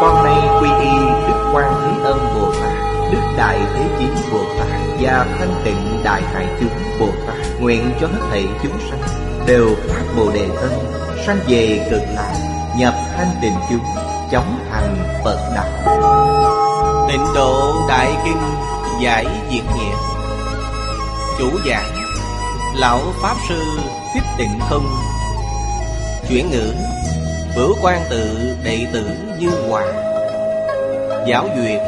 con nay quy y Đức Quan Thế Âm Bồ Tát, Đức Đại Thế chín Bồ Tát Và Thanh Tịnh Đại Hải Chúng Bồ Tát Nguyện cho hết thảy chúng sanh Đều phát Bồ Đề thân, Sanh về cực lạc, Nhập thanh tịnh chúng, Chóng thành Phật Đạo. Tịnh độ Đại Kinh Giải Diệt Nghĩa Chủ giảng, Lão Pháp Sư Thích Tịnh Không, Chuyển ngữ bửu quan tự đệ tử Như Hòa. Giáo duyệt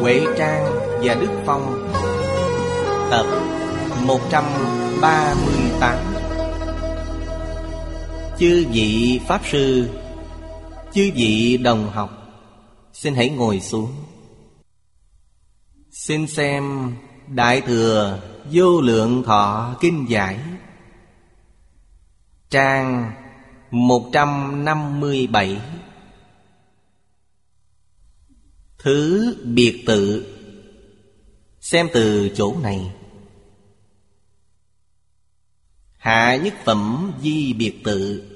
Huệ Trang và Đức Phong. Tập 138 Chư vị Pháp Sư, Chư vị đồng học, Xin hãy ngồi xuống. Xin xem Đại Thừa Vô Lượng Thọ Kinh Giải. Trang 157 Thứ biệt tự. Xem từ chỗ này. Hạ nhất phẩm di biệt tự.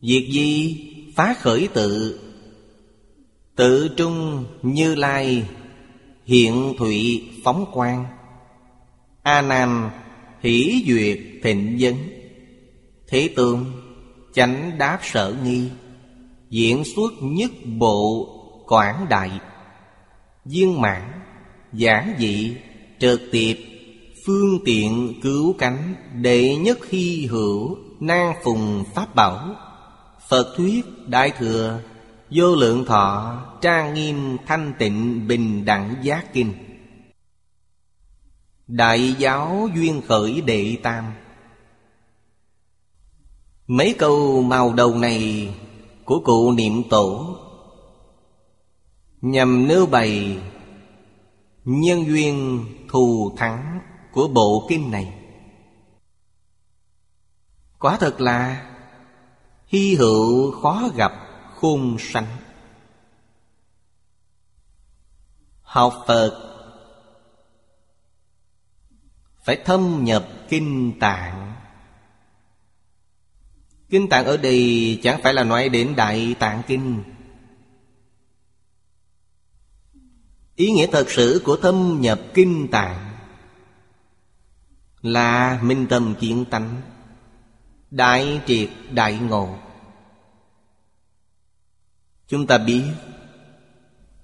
Diệt di phá khởi tự. Tự trung như lai, Hiện thụy phóng quang. A Nan, hỷ duyệt thịnh dân Thế tương chánh đáp sở nghi, Diễn xuất nhất bộ quảng đại, Viên mãn, giản dị Trợt tiệp, Phương tiện cứu cánh, Đệ nhất hy hữu, Nan phùng pháp bảo. Phật thuyết đại thừa, Vô lượng thọ, Trang nghiêm thanh tịnh bình đẳng giác kinh. Đại giáo duyên khởi đệ tam Mấy câu màu đầu này Của cụ niệm tổ. Nhằm nêu bày Nhân duyên thù thắng Của bộ kinh này. Quả thật là Hy hữu khó gặp khôn sanh. Học Phật Phải thâm nhập kinh tạng. Kinh tạng ở đây chẳng phải là nói đến Đại Tạng Kinh. Ý nghĩa thật sự của thâm nhập kinh tạng Là minh tâm kiến tánh, Đại triệt, đại ngộ. Chúng ta biết,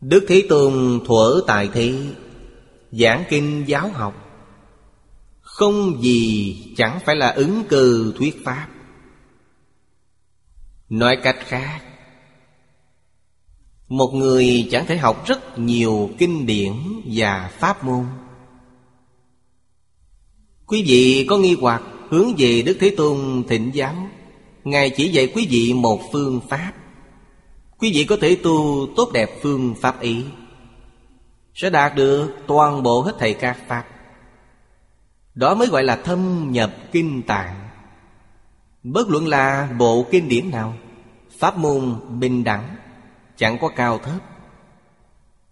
Đức Thế Tôn thuở tại thế, Giảng kinh giáo học, Không gì chẳng phải là ứng cư thuyết pháp. Nói cách khác, Một người chẳng thể học rất nhiều kinh điển và pháp môn. Quý vị có nghi hoặc hướng về Đức Thế Tôn thịnh giáo Ngài chỉ dạy quý vị một phương pháp. Quý vị có thể tu tốt đẹp phương pháp ý Sẽ đạt được toàn bộ hết thầy các pháp. Đó mới gọi là thâm nhập kinh tạng. Bất luận là bộ kinh điển nào, Pháp môn bình đẳng Chẳng có cao thấp.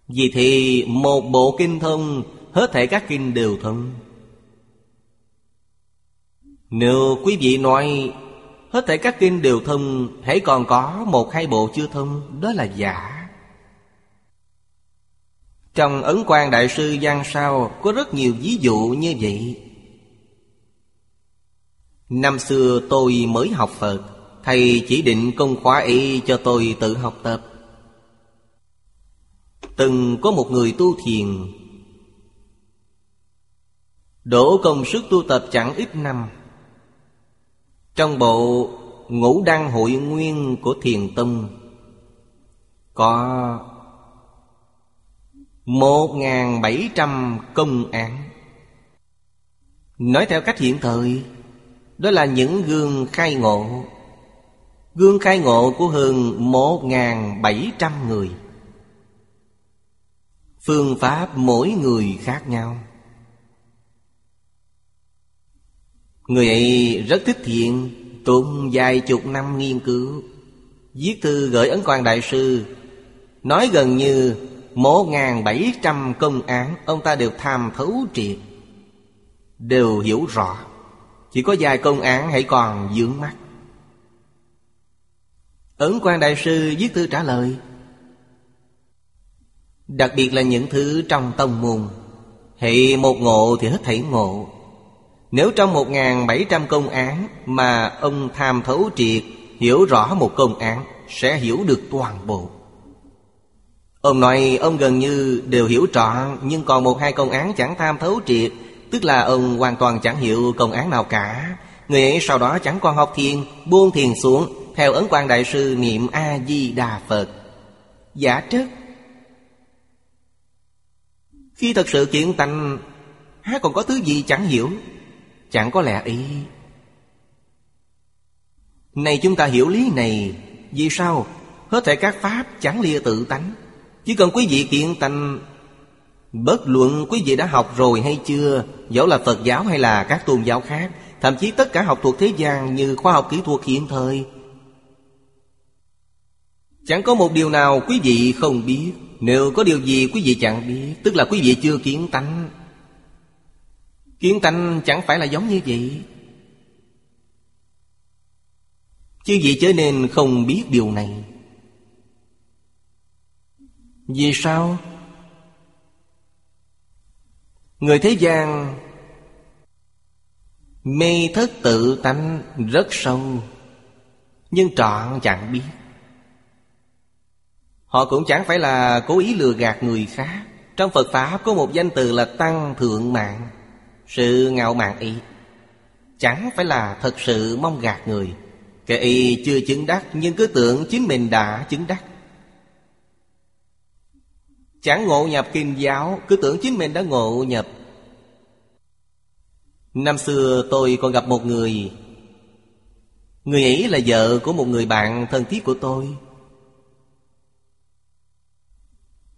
Vì thì một bộ kinh thông, Hết thể các kinh đều thông. Nếu quý vị nói Hết thể các kinh đều thông, Hãy còn có một hai bộ chưa thông, Đó là giả. Trong Ấn quan Đại sư Giang Sao Có rất nhiều ví dụ như vậy. Năm xưa tôi mới học Phật, Thầy chỉ định công khóa y cho tôi tự học tập. Từng có một người tu thiền. Đổ công sức tu tập chẳng ít năm. Trong bộ Ngũ Đăng Hội Nguyên của Thiền Tông, Có một ngàn bảy trăm công án. Nói theo cách hiện thời đó là những gương khai ngộ. Gương khai ngộ của hơn một bảy trăm người. Phương pháp mỗi người khác nhau. Người ấy rất thích thiện Tụng vài chục năm nghiên cứu. Viết thư gửi Ấn quan Đại Sư, Nói gần như một ngàn bảy trăm công án Ông ta đều tham thấu triệt, Đều hiểu rõ. Chỉ có vài công án hãy còn dưỡng mắt. Ấn quan Đại Sư viết thư trả lời, Đặc biệt là những thứ trong tông môn Hệ một ngộ thì hết thảy ngộ. Nếu trong một ngàn bảy trăm công án Mà ông tham thấu triệt, Hiểu rõ một công án, Sẽ hiểu được toàn bộ. Ông nói, ông gần như đều hiểu trọn, Nhưng còn một hai công án chẳng tham thấu triệt Tức là ông hoàn toàn chẳng hiểu công án nào cả. Người ấy sau đó chẳng còn học thiền, Buông thiền xuống, Theo ấn quan đại sư niệm A-di-đà Phật. Giả trất Khi thật sự kiện tành Há còn có thứ gì chẳng hiểu? Chẳng có lẽ ý. Này chúng ta hiểu lý này, Vì sao Hết thể các pháp chẳng lìa tự tánh? Chỉ cần quý vị kiện tành Bất luận quý vị đã học rồi hay chưa? Dẫu là Phật giáo hay là các tôn giáo khác, Thậm chí tất cả học thuộc thế gian Như khoa học kỹ thuật hiện thời. Chẳng có một điều nào quý vị không biết. Nếu có điều gì quý vị chẳng biết, Tức là quý vị chưa kiến tánh. Kiến tánh chẳng phải là giống như vậy. Chứ gì chớ nên không biết điều này. Vì sao? Người thế gian, Mê thất tự tánh rất sâu, Nhưng trọn chẳng biết. Họ cũng chẳng phải là cố ý lừa gạt người khác. Trong Phật Pháp có một danh từ là tăng thượng mạng, Sự ngạo mạn ý. Chẳng phải là thật sự mong gạt người. Kẻ y chưa chứng đắc, Nhưng cứ tưởng chính mình đã chứng đắc. Chẳng ngộ nhập kinh giáo, Cứ tưởng chính mình đã ngộ nhập. Năm xưa tôi còn gặp một người. Người ấy là vợ của một người bạn thân thiết của tôi.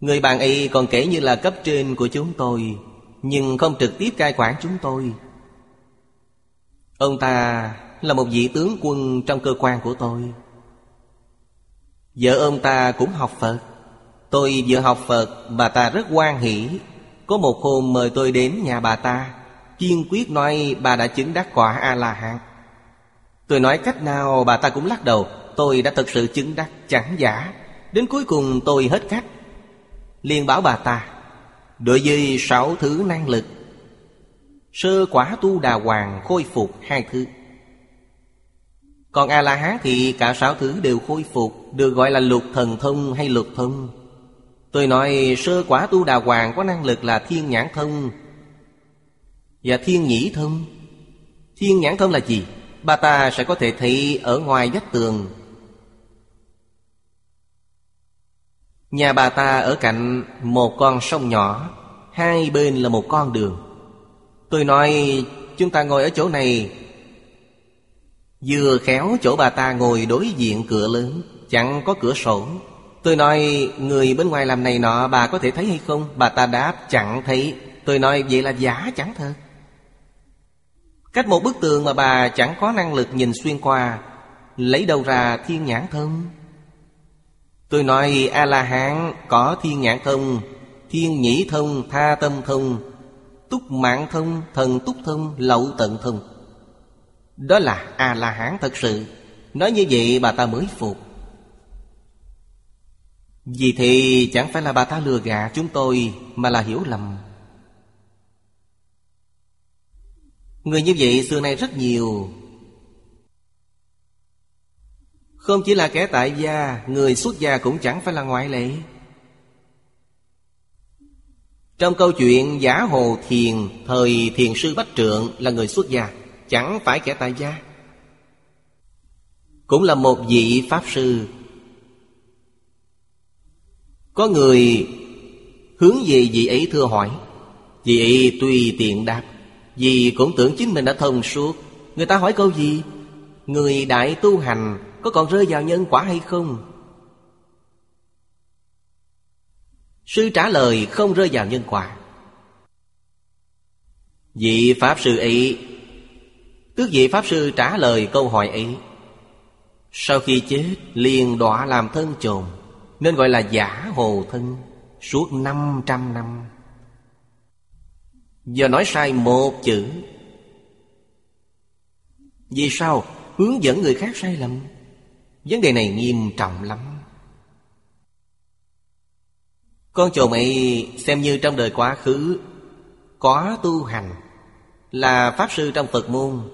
Người bạn ấy còn kể như là cấp trên của chúng tôi, Nhưng không trực tiếp cai quản chúng tôi. Ông ta là một vị tướng quân trong cơ quan của tôi. Vợ ông ta cũng học Phật. Tôi vừa học Phật, Bà ta rất quan hỷ. Có một hôm mời tôi đến nhà bà ta. Kiên quyết nói, bà đã chứng đắc quả A-la-hán. Tôi nói, cách nào? Bà ta cũng lắc đầu, Tôi đã thực sự chứng đắc, chẳng giả. Đến cuối cùng tôi hết cách. Liền bảo bà ta, Đối với sáu thứ năng lực, Sơ quả tu đà hoàng khôi phục hai thứ. Còn A-la-hán thì cả sáu thứ đều khôi phục, Được gọi là lục thần thông hay lục thông. Tôi nói, sơ quả tu đà hoàng có năng lực là thiên nhãn thông Và dạ, thiên nhĩ thông Thiên nhãn thông là gì? Bà ta sẽ có thể thấy ở ngoài vách tường. Nhà bà ta ở cạnh một con sông nhỏ, Hai bên là một con đường. Tôi nói, chúng ta ngồi ở chỗ này. Vừa khéo chỗ bà ta ngồi đối diện cửa lớn, Chẳng có cửa sổ. Tôi nói người bên ngoài làm này nọ bà có thể thấy hay không? Bà ta đáp chẳng thấy. Tôi nói vậy là giả chẳng thật Cách một bức tường mà bà chẳng có năng lực nhìn xuyên qua Lấy đâu ra thiên nhãn thông Tôi nói A-la-hán có thiên nhãn thông Thiên nhĩ thông, tha tâm thông Túc mạng thông, thần túc thông, lậu tận thông Đó là A-la-hán thật sự. Nói như vậy bà ta mới phục. Vì thì chẳng phải là bà ta lừa gạt chúng tôi, Mà là hiểu lầm. Người như vậy xưa nay rất nhiều. Không chỉ là kẻ tại gia, Người xuất gia cũng chẳng phải là ngoại lệ. Trong câu chuyện Giả Hồ Thiền, Thời Thiền Sư Bách Trượng là người xuất gia, Chẳng phải kẻ tại gia. Cũng là một vị Pháp Sư. Có người hướng về vị ấy thưa hỏi. Vị ấy tùy tiện đáp, Vì cũng tưởng chính mình đã thông suốt. Người ta hỏi câu gì? Người đại tu hành có còn rơi vào nhân quả hay không? Sư trả lời không rơi vào nhân quả. Vị Pháp Sư ấy, Tước vị Pháp Sư trả lời câu hỏi ấy. Sau khi chết, liền đọa làm thân chồn. Nên gọi là giả hồ thân, Suốt 500 năm. Giờ nói sai một chữ. Vì sao? Hướng dẫn người khác sai lầm. Vấn đề này nghiêm trọng lắm. Con chồng ấy xem như trong đời quá khứ, Có tu hành Là Pháp Sư trong Phật môn.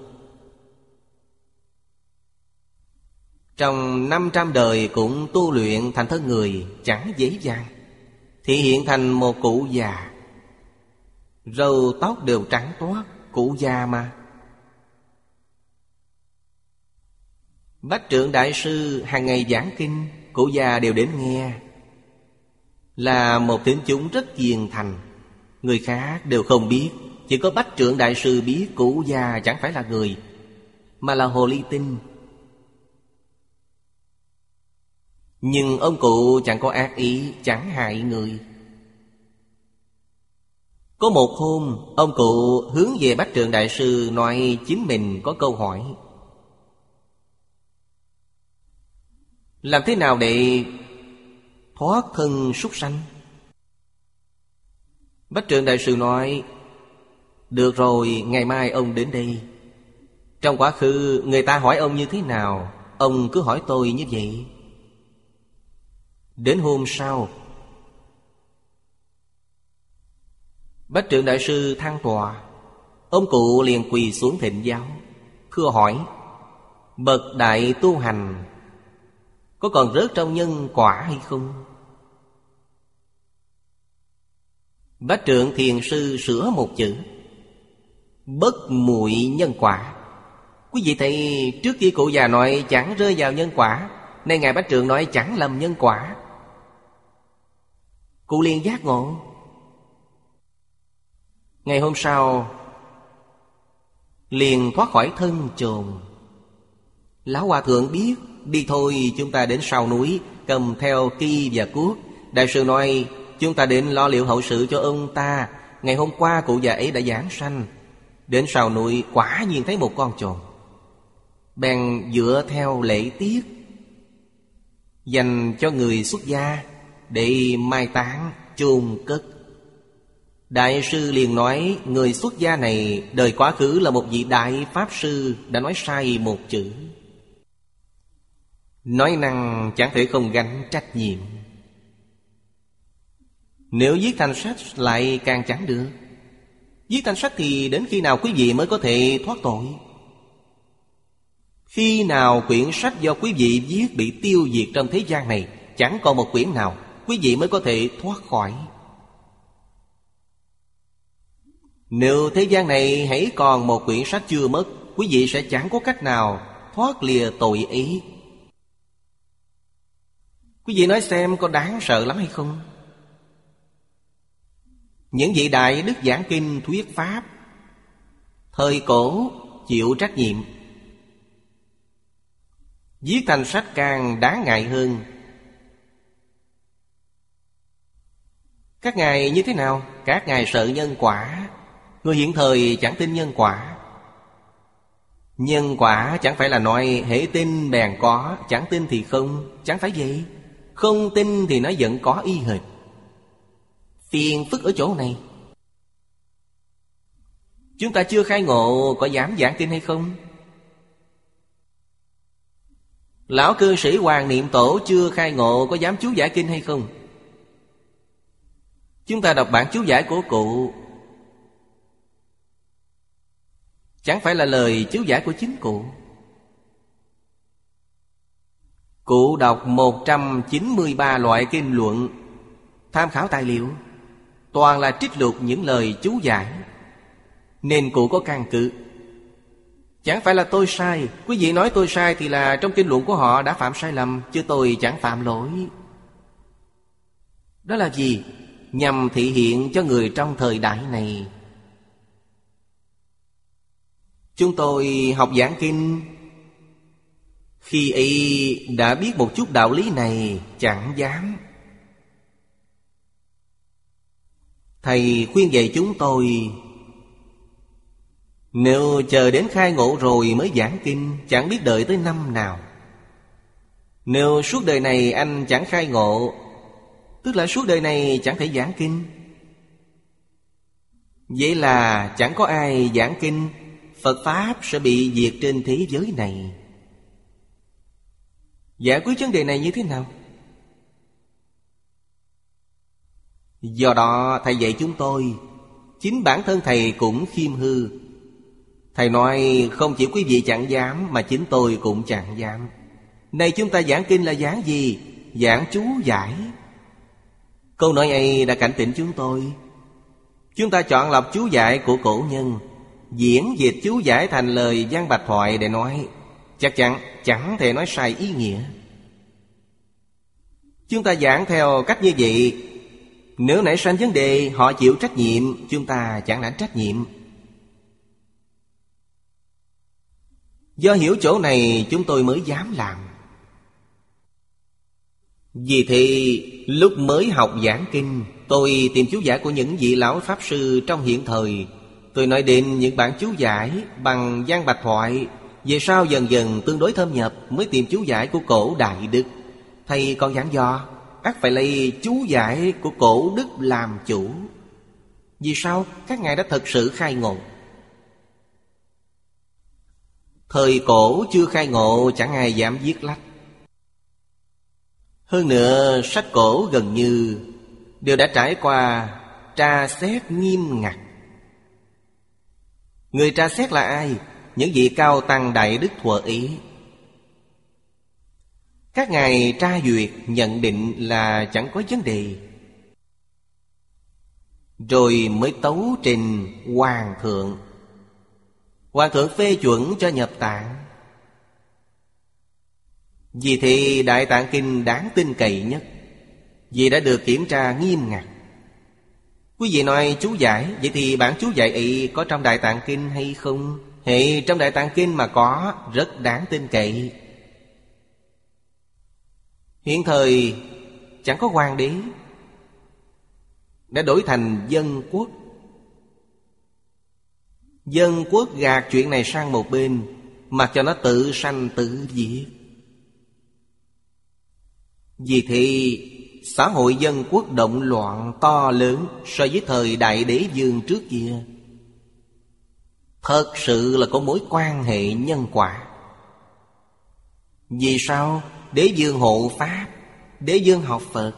Trong 500 đời cũng tu luyện thành thân người, chẳng dễ dàng, Thì hiện thành một cụ già. Râu tóc đều trắng toát, Cụ già mà. Bách trưởng đại sư hàng ngày giảng kinh, Cụ già đều đến nghe. Là một tín chúng rất hiền thành, Người khác đều không biết. Chỉ có bách trưởng đại sư biết Cụ già chẳng phải là người, Mà là hồ ly tinh. Nhưng ông cụ chẳng có ác ý Chẳng hại người. Có một hôm Ông cụ hướng về Bách Trường Đại Sư Nói chính mình có câu hỏi. Làm thế nào để thoát thân súc sanh? Bách Trường Đại Sư nói Được rồi, ngày mai ông đến đây. Trong quá khứ người ta hỏi ông như thế nào Ông cứ hỏi tôi như vậy. Đến hôm sau. Bách trưởng đại sư thăng tòa Ông cụ liền quỳ xuống thịnh giáo. Thưa hỏi, Bậc đại tu hành, Có còn rớt trong nhân quả hay không? Bách trưởng thiền sư sửa một chữ, Bất muội nhân quả. Quý vị thấy trước kia cụ già nói chẳng rơi vào nhân quả, Nay Ngài Bách Trượng nói chẳng lầm nhân quả. Cụ liền giác ngộ. Ngày hôm sau, Liền thoát khỏi thân chồn. Lão Hòa Thượng biết, Đi thôi, chúng ta đến sau núi, Cầm theo ki và cuốc. Đại sư nói, Chúng ta đến lo liệu hậu sự cho ông ta. Ngày hôm qua, cụ già ấy đã giảng sanh. Đến sau núi, quả nhiên thấy một con trồn Bèn dựa theo lễ tiết, Dành cho người xuất gia. Để mai táng, chôn cất. Đại sư liền nói, Người xuất gia này, Đời quá khứ là một vị đại pháp sư, Đã nói sai một chữ. Nói năng chẳng thể không gánh trách nhiệm. Nếu viết thành sách lại càng chẳng được. Viết thành sách thì đến khi nào quý vị mới có thể thoát tội? Khi nào quyển sách do quý vị viết bị tiêu diệt trong thế gian này, Chẳng còn một quyển nào. Quý vị mới có thể thoát khỏi. Nếu thế gian này hãy còn một quyển sách chưa mất, Quý vị sẽ chẳng có cách nào thoát lìa tội ý. Quý vị nói xem có đáng sợ lắm hay không? Những vị đại đức giảng kinh thuyết pháp, Thời cổ chịu trách nhiệm. Viết thành sách càng đáng ngại hơn Các ngài như thế nào? Các ngài sợ nhân quả. Người hiện thời chẳng tin nhân quả. Nhân quả chẳng phải là nói, hễ tin bèn có, Chẳng tin thì không. Chẳng phải vậy. Không tin thì nó vẫn có y hệt. Phiền phức ở chỗ này. Chúng ta chưa khai ngộ, Có dám giảng tin hay không? Lão cư sĩ Hoàng Niệm Tổ chưa khai ngộ, Có dám chú giải kinh hay không? Chúng ta đọc bản chú giải của cụ. Chẳng phải là lời chú giải của chính cụ. Cụ đọc 193 loại kinh luận, Tham khảo tài liệu. Toàn là trích lục những lời chú giải. Nên cụ có căn cứ. Chẳng phải là tôi sai. Quý vị nói tôi sai thì là trong kinh luận của họ đã phạm sai lầm, Chứ tôi chẳng phạm lỗi. Đó là gì? Nhằm thị hiện cho người trong thời đại này. Chúng tôi học giảng kinh. Khi y đã biết một chút đạo lý này, Chẳng dám. Thầy khuyên dạy chúng tôi, Nếu chờ đến khai ngộ rồi mới giảng kinh, Chẳng biết đợi tới năm nào. Nếu suốt đời này anh chẳng khai ngộ Tức là suốt đời này chẳng thể giảng kinh. Vậy là chẳng có ai giảng kinh, Phật Pháp sẽ bị diệt trên thế giới này. Giải quyết vấn đề này như thế nào? Do đó, thầy dạy chúng tôi, Chính bản thân thầy cũng khiêm hư. Thầy nói, không chỉ quý vị chẳng dám, Mà chính tôi cũng chẳng dám. Này chúng ta giảng kinh là giảng gì? Giảng chú giải. Câu nói ấy đã cảnh tỉnh chúng tôi. Chúng ta chọn lọc chú giải của cổ nhân, Diễn dịch chú giải thành lời văn bạch thoại để nói. Chắc chắn, chẳng thể nói sai ý nghĩa. Chúng ta giảng theo cách như vậy. Nếu nảy sinh vấn đề, họ chịu trách nhiệm, Chúng ta chẳng lãnh trách nhiệm. Do hiểu chỗ này, chúng tôi mới dám làm. Vì thì lúc mới học giảng kinh, Tôi tìm chú giải của những vị lão Pháp Sư trong hiện thời. Tôi nói đến những bản chú giải bằng gian bạch thoại, Về sau dần dần tương đối thâm nhập Mới tìm chú giải của cổ Đại Đức. Thầy còn giảng dò ắt phải lấy chú giải của cổ đức làm chủ. Vì sao các ngài đã thật sự khai ngộ? Thời cổ chưa khai ngộ, chẳng ai dám viết lách. Hơn nữa, sách cổ gần như Đều đã trải qua tra xét nghiêm ngặt. Người tra xét là ai? Những vị cao tăng đại đức thuở ý. Các ngài tra duyệt, nhận định là chẳng có vấn đề. Rồi mới tấu trình Hoàng thượng. Hoàng thượng phê chuẩn cho nhập tạng. Vì thì Đại Tạng Kinh đáng tin cậy nhất, Vì đã được kiểm tra nghiêm ngặt. Quý vị nói chú giải, Vậy thì bản chú giải ấy có trong Đại Tạng Kinh hay không? Hệ trong Đại Tạng Kinh mà có, Rất đáng tin cậy. Hiện thời, chẳng có hoàng đế, Đã đổi thành dân quốc. Dân quốc gạt chuyện này sang một bên, Mặc cho nó tự sanh tự diệt. Vì thì, xã hội dân quốc động loạn to lớn So với thời đại đế dương trước kia. Thật sự là có mối quan hệ nhân quả. Vì sao đế dương hộ Pháp, Đế dương học Phật,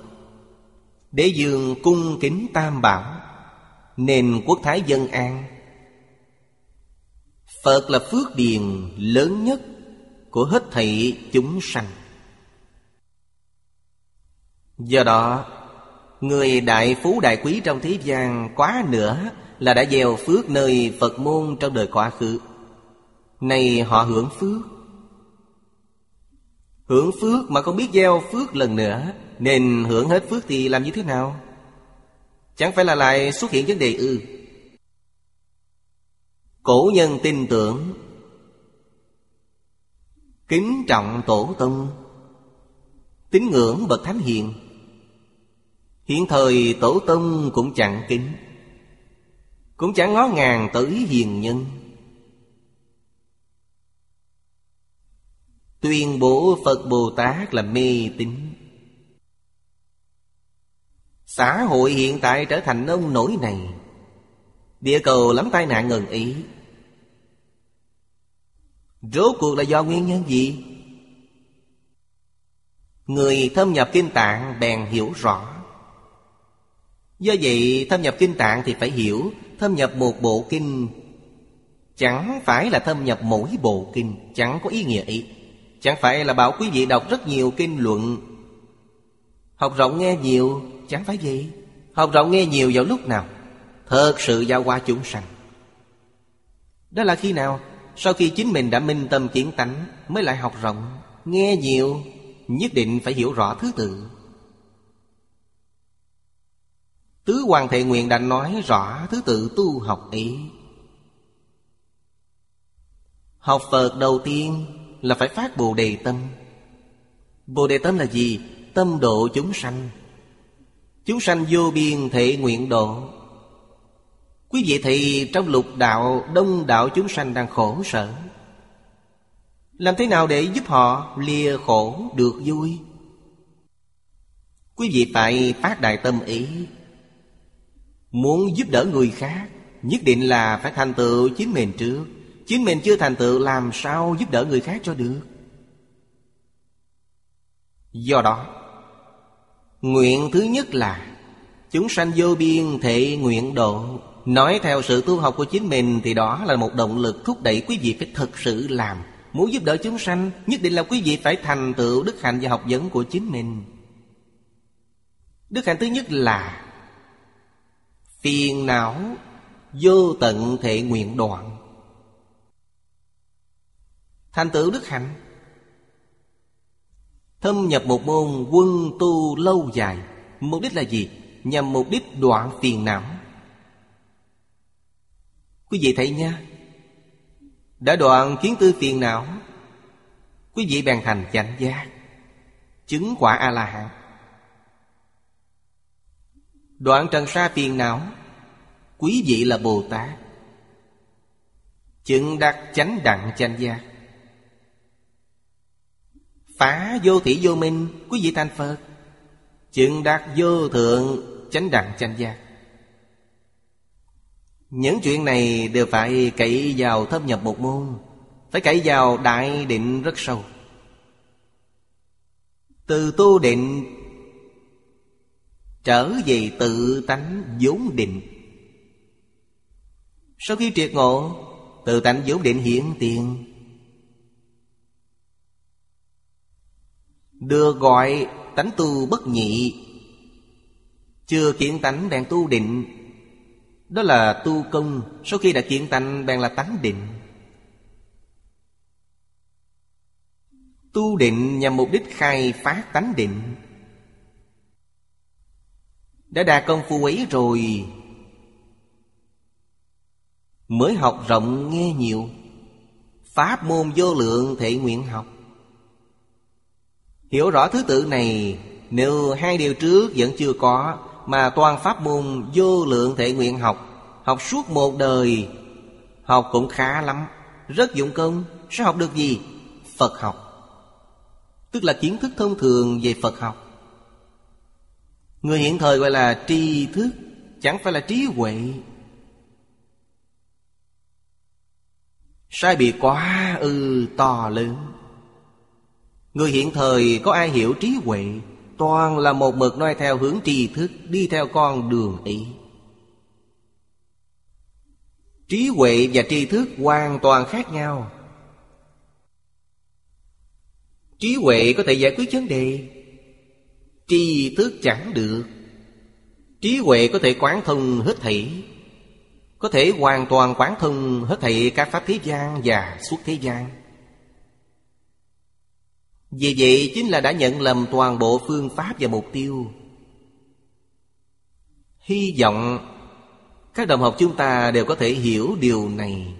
Đế dương cung kính tam bảo, nền quốc thái dân an? Phật là phước điền lớn nhất Của hết thảy chúng sanh. Do đó, Người đại phú đại quý trong thế gian quá nữa Là đã gieo phước nơi Phật môn trong đời quá khứ. Này họ hưởng phước. Hưởng phước mà không biết gieo phước lần nữa, Nên hưởng hết phước thì làm như thế nào? Chẳng phải là lại xuất hiện vấn đề ư? Cổ nhân tin tưởng. Kính trọng tổ tông. Tín ngưỡng bậc thánh hiền. Hiện thời tổ tông cũng chẳng kính, Cũng chẳng ngó ngàng tới hiền nhân. Tuyên bố Phật Bồ Tát là mê tín. Xã hội hiện tại trở thành nông nổi này. Địa cầu lắm tai nạn ngần ý. Rốt cuộc là do nguyên nhân gì? Người thâm nhập kinh tạng bèn hiểu rõ. Do vậy, thâm nhập kinh tạng thì phải hiểu, Thâm nhập một bộ kinh Chẳng phải là thâm nhập mỗi bộ kinh, Chẳng có ý nghĩa ý Chẳng phải là bảo quý vị đọc rất nhiều kinh luận. Học rộng nghe nhiều, Chẳng phải gì Học rộng nghe nhiều vào lúc nào? Thật sự giao qua chúng sanh. Đó là khi nào? Sau khi chính mình đã minh tâm kiến tánh, Mới lại học rộng, Nghe nhiều, Nhất định phải hiểu rõ thứ tự. Tứ Hoàng Thệ Nguyện đã nói rõ thứ tự tu học ý. Học Phật đầu tiên là phải phát Bồ Đề Tâm. Bồ Đề Tâm là gì? Tâm độ chúng sanh. Chúng sanh vô biên thể nguyện độ. Quý vị thì trong lục đạo, Đông đạo chúng sanh đang khổ sở. Làm thế nào để giúp họ lìa khổ được vui? Quý vị phải phát đại tâm ý. Muốn giúp đỡ người khác, Nhất định là phải thành tựu chính mình trước. Chính mình chưa thành tựu, làm sao giúp đỡ người khác cho được? Do đó, Nguyện thứ nhất là Chúng sanh vô biên thể nguyện độ. Nói theo sự tu học của chính mình Thì đó là một động lực thúc đẩy quý vị phải thực sự làm. Muốn giúp đỡ chúng sanh, Nhất định là quý vị phải thành tựu đức hạnh và học vấn của chính mình. Đức hạnh thứ nhất là Phiền não, Vô tận thể nguyện đoạn. Thành tựu đức hạnh. Thâm nhập một môn quân tu lâu dài, Mục đích là gì? Nhằm mục đích đoạn phiền não. Quý vị thấy nha Đã đoạn kiến tư phiền não, Quý vị bèn thành chánh giác. Chứng quả A-la-hán Đoạn trần sa phiền não, Quý vị là Bồ Tát. Chứng đắc chánh đặng chánh giác. Phá vô thị vô minh, Quý vị thành Phật. Chứng đắc vô thượng chánh đẳng chánh giác. Những chuyện này đều phải cậy vào thâm nhập một môn, Phải cậy vào đại định rất sâu. Từ tu định Trở về tự tánh vốn định. Sau khi triệt ngộ, Tự tánh vốn định hiện tiền. Được gọi tánh tu bất nhị. Chưa kiện tánh đang tu định. Đó là tu công, Sau khi đã kiện tánh bèn là tánh định. Tu định nhằm mục đích khai phát tánh định. Đã đạt công phu ấy rồi. Mới học rộng nghe nhiều. Pháp môn vô lượng thể nguyện học. Hiểu rõ thứ tự này, Nếu hai điều trước vẫn chưa có, Mà toàn pháp môn vô lượng thể nguyện học Học suốt một đời, Học cũng khá lắm. Rất dụng công, Sẽ học được gì? Phật học. Tức là kiến thức thông thường về Phật học. Người hiện thời gọi là tri thức, Chẳng phải là trí huệ. Sai biệt quá ư to lớn. Người hiện thời có ai hiểu trí huệ? Toàn là một mực noi theo hướng tri thức, Đi theo con đường ý Trí huệ và tri thức hoàn toàn khác nhau. Trí huệ có thể giải quyết vấn đề Tri thức chẳng được. Trí huệ có thể quán thông hết thảy, Có thể hoàn toàn quán thông hết thảy các pháp thế gian và suốt thế gian. Vì vậy, chính là đã nhận lầm toàn bộ phương pháp và mục tiêu. Hy vọng các đồng học chúng ta đều có thể hiểu điều này.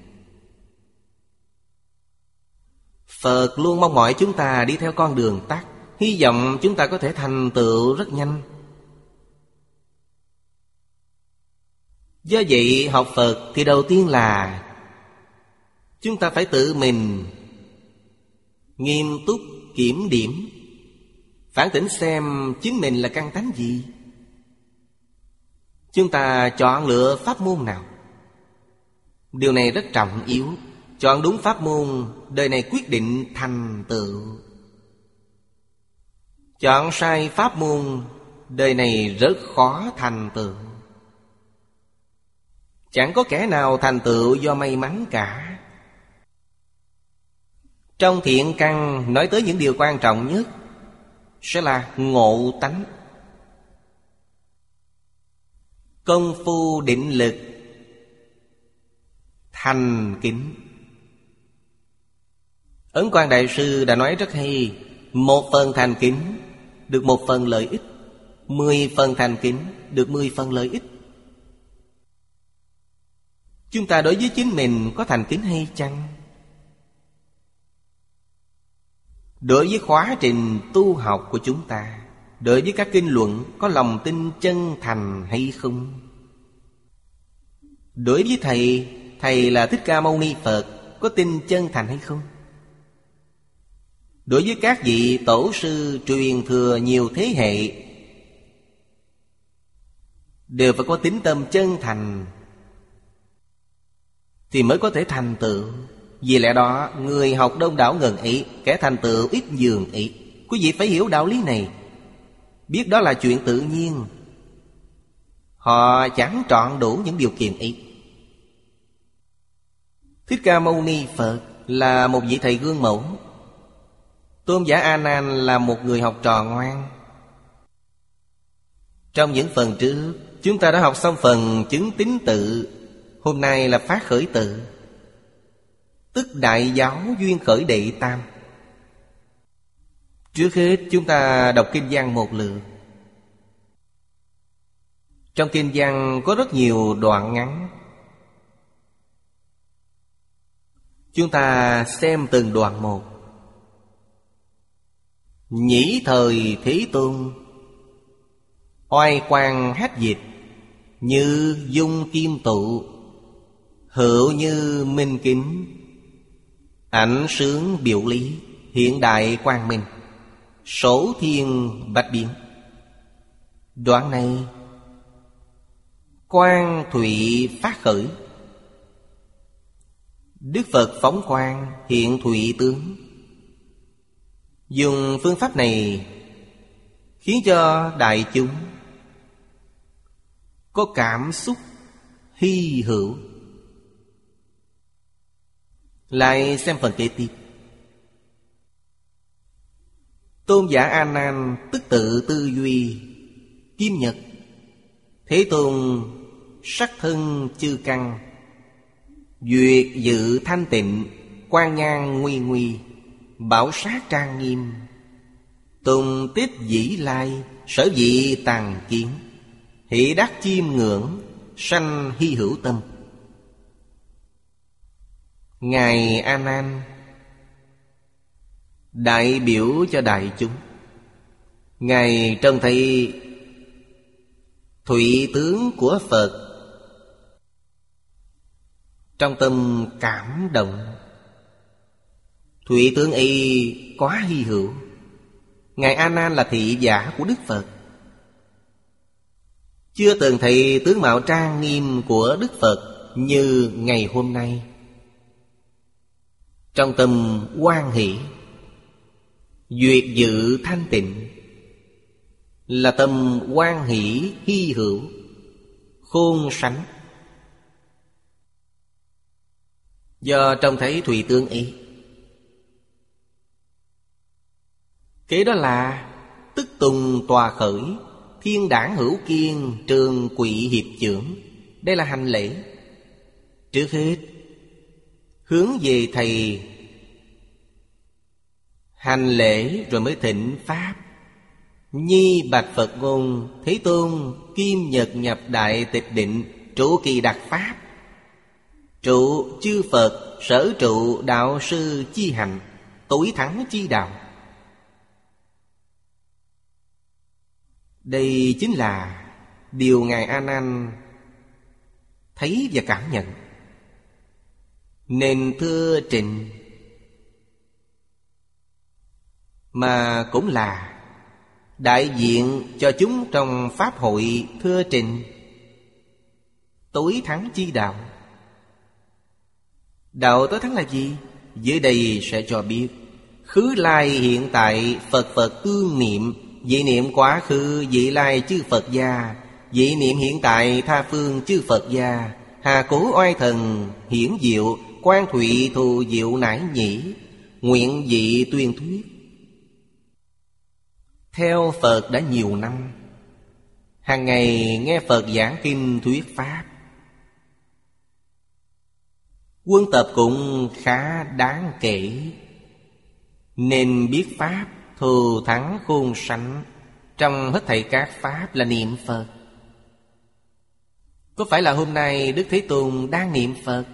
Phật luôn mong mỏi chúng ta đi theo con đường tắt Hy vọng chúng ta có thể thành tựu rất nhanh. Do vậy, học Phật thì đầu tiên là Chúng ta phải tự mình Nghiêm túc kiểm điểm, Phản tỉnh xem chính mình là căn tánh gì. Chúng ta chọn lựa pháp môn nào? Điều này rất trọng yếu. Chọn đúng pháp môn, Đời này quyết định thành tựu. Chọn sai pháp môn, Đời này rất khó thành tựu. Chẳng có kẻ nào thành tựu do may mắn cả. Trong thiện căn, nói tới những điều quan trọng nhất, Sẽ là ngộ tánh. Công phu định lực, Thành kính. Ấn quan Đại Sư đã nói rất hay, Một phần thành kính được một phần lợi ích, Mười phần thành kính Được mười phần lợi ích Chúng ta đối với chính mình có thành kính hay chăng? Đối với khóa trình tu học của chúng ta, Đối với các kinh luận Có lòng tin chân thành hay không Đối với Thầy Thầy là Thích Ca Mâu Ni Phật, Có tin chân thành hay không? Đối với các vị tổ sư truyền thừa nhiều thế hệ, Đều phải có tính tâm chân thành Thì mới có thể thành tựu. Vì lẽ đó, Người học đông đảo ngần ấy, Kẻ thành tựu ít dường ấy. Quý vị phải hiểu đạo lý này. Biết đó là chuyện tự nhiên. Họ chẳng trọn đủ những điều kiện ấy. Thích Ca Mâu Ni Phật là một vị thầy gương mẫu. Tôn giả A Nan là một người học trò ngoan. Trong những phần trước, Chúng ta đã học xong phần chứng tín tự. Hôm nay là phát khởi tự. Tức đại giáo duyên khởi đệ tam. Trước hết, chúng ta đọc kinh văn một lượt. Trong kinh văn có rất nhiều đoạn ngắn. Chúng ta xem từng đoạn một. Nhĩ thời Thế Tôn Oai quang hát dịch Như dung kim tụ, Hữu như minh kính. Ảnh sướng biểu lý Hiện đại quang minh Sổ thiên bạch biến. Đoạn này, Quang thụy phát khởi. Đức Phật phóng quang hiện thụy tướng. Dùng phương pháp này Khiến cho đại chúng Có cảm xúc hy hữu. Lại xem phần kế tiếp. Tôn giả A Nan tức tự tư duy Kim Nhật. Thế Tôn sắc thân chư căn, Duyệt dự thanh tịnh quan nhang nguy nguy. Bảo sát trang nghiêm. Tùng tiếp dĩ lai, Sở dị tàn kiến. Hỷ đắc chiêm ngưỡng, Sanh hy hữu tâm. Ngài A Nan. Đại biểu cho đại chúng. Ngài trông thấy Thụy tướng của Phật. Trong tâm cảm động Thụy tướng y quá hy hữu. Ngài A Nan là thị giả của Đức Phật. Chưa từng thấy tướng mạo trang nghiêm của Đức Phật Như ngày hôm nay. Trong tâm quan hỷ, Duyệt dự thanh tịnh, Là tâm quan hỷ hy hữu, Khôn sánh. Do trông thấy Thụy Tương y Kế đó là Tức tùng tòa khởi Thiên đảng hữu kiên Trường quỵ hiệp trưởng Đây là hành lễ. Trước hết Hướng về thầy. Hành lễ rồi mới thịnh Pháp. Nhi bạch Phật ngôn Thế Tôn Kim Nhật nhập đại tịch định Trụ kỳ đặc Pháp. Trụ chư Phật Sở trụ đạo sư chi hành Tối thắng chi đạo Đây chính là Điều Ngài A Nan Thấy và cảm nhận Nên thưa trình Mà cũng là Đại diện cho chúng trong Pháp hội, thưa trình Tối thắng chi đạo Đạo tối thắng là gì? Dưới đây sẽ cho biết, Khứ lai hiện tại Phật Phật tương niệm Dị niệm quá khứ dị lai chư Phật gia. Dị niệm hiện tại, tha phương chư Phật gia. Hà cố oai thần, hiển diệu, Quan thụy thù diệu nải nhĩ. Nguyện dị tuyên thuyết. Theo Phật đã nhiều năm, hàng ngày nghe Phật giảng kinh thuyết Pháp. Quân tập cũng khá đáng kể, Nên biết Pháp Thù thắng khôn sánh Trong hết thảy các Pháp là niệm Phật. Có phải là hôm nay Đức Thế Tôn đang niệm Phật?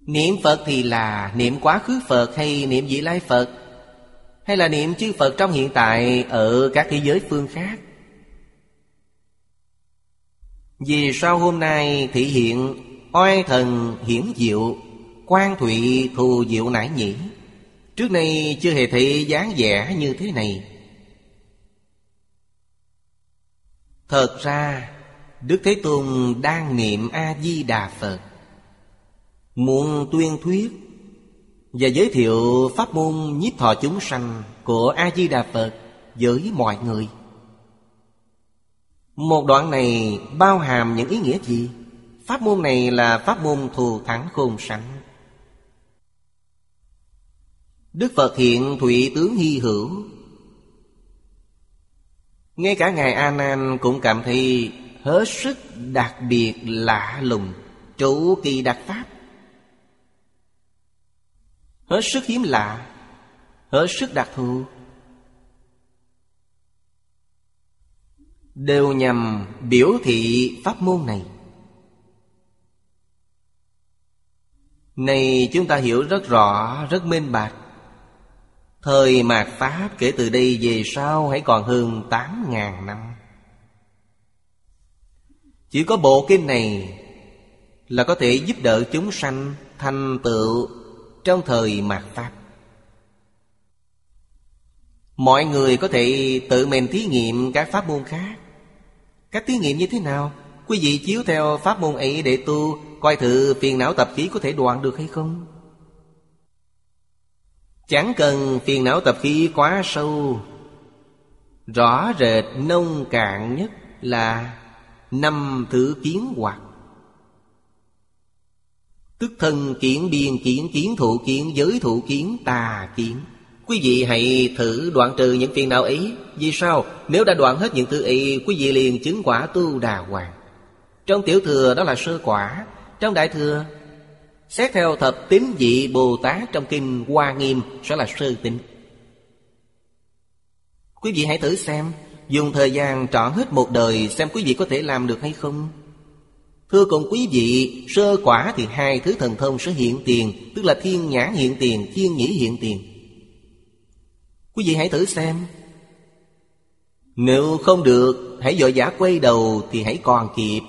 Niệm Phật thì là niệm quá khứ Phật hay niệm vị lai Phật? Hay là niệm chư Phật trong hiện tại ở các thế giới phương khác? Vì sao hôm nay thị hiện oai thần hiển diệu Quan thụy thù diệu nải nhĩ? Trước nay chưa hề thấy dáng vẻ như thế này. Thật ra, Đức Thế Tôn đang niệm A-di-đà Phật. Muốn tuyên thuyết Và giới thiệu pháp môn nhiếp thọ chúng sanh Của A-di-đà Phật với mọi người. Một đoạn này bao hàm những ý nghĩa gì? Pháp môn này là pháp môn thù thắng khôn sánh Đức Phật hiện thụy tướng hy hữu. Ngay cả Ngài A Nan cũng cảm thấy hết sức đặc biệt lạ lùng chủ kỳ đặc pháp. Hết sức hiếm lạ Hết sức đặc thù. Đều nhằm biểu thị pháp môn này. Này chúng ta hiểu rất rõ, rất minh bạch. Thời mạt Pháp kể từ đây về sau hãy còn hơn tám ngàn năm. Chỉ có bộ kinh này Là có thể giúp đỡ chúng sanh thành tựu Trong thời mạt Pháp. Mọi người có thể tự mình thí nghiệm các pháp môn khác. Các thí nghiệm như thế nào? Quý vị chiếu theo pháp môn ấy để tu, Coi thử phiền não tập khí có thể đoạn được hay không? Chẳng cần phiền não tập khí quá sâu. Rõ rệt nông cạn nhất là Năm thứ kiến hoặc Tức thân kiến biên kiến kiến thụ kiến, giới thụ kiến, tà kiến. Quý vị hãy thử đoạn trừ những phiền não ấy. Vì sao? Nếu đã đoạn hết những thứ ấy, Quý vị liền chứng quả tu đà hoàng. Trong tiểu thừa đó là sơ quả, Trong đại thừa Xét theo thập tín vị Bồ Tát trong kinh Hoa Nghiêm sẽ là sơ tín. Quý vị hãy thử xem, Dùng thời gian trọn hết một đời Xem quý vị có thể làm được hay không. Thưa cùng quý vị, Sơ quả thì hai thứ thần thông sẽ hiện tiền, Tức là thiên nhãn hiện tiền, Thiên nhĩ hiện tiền. Quý vị hãy thử xem. Nếu không được, Hãy dội giả quay đầu Thì hãy còn kịp.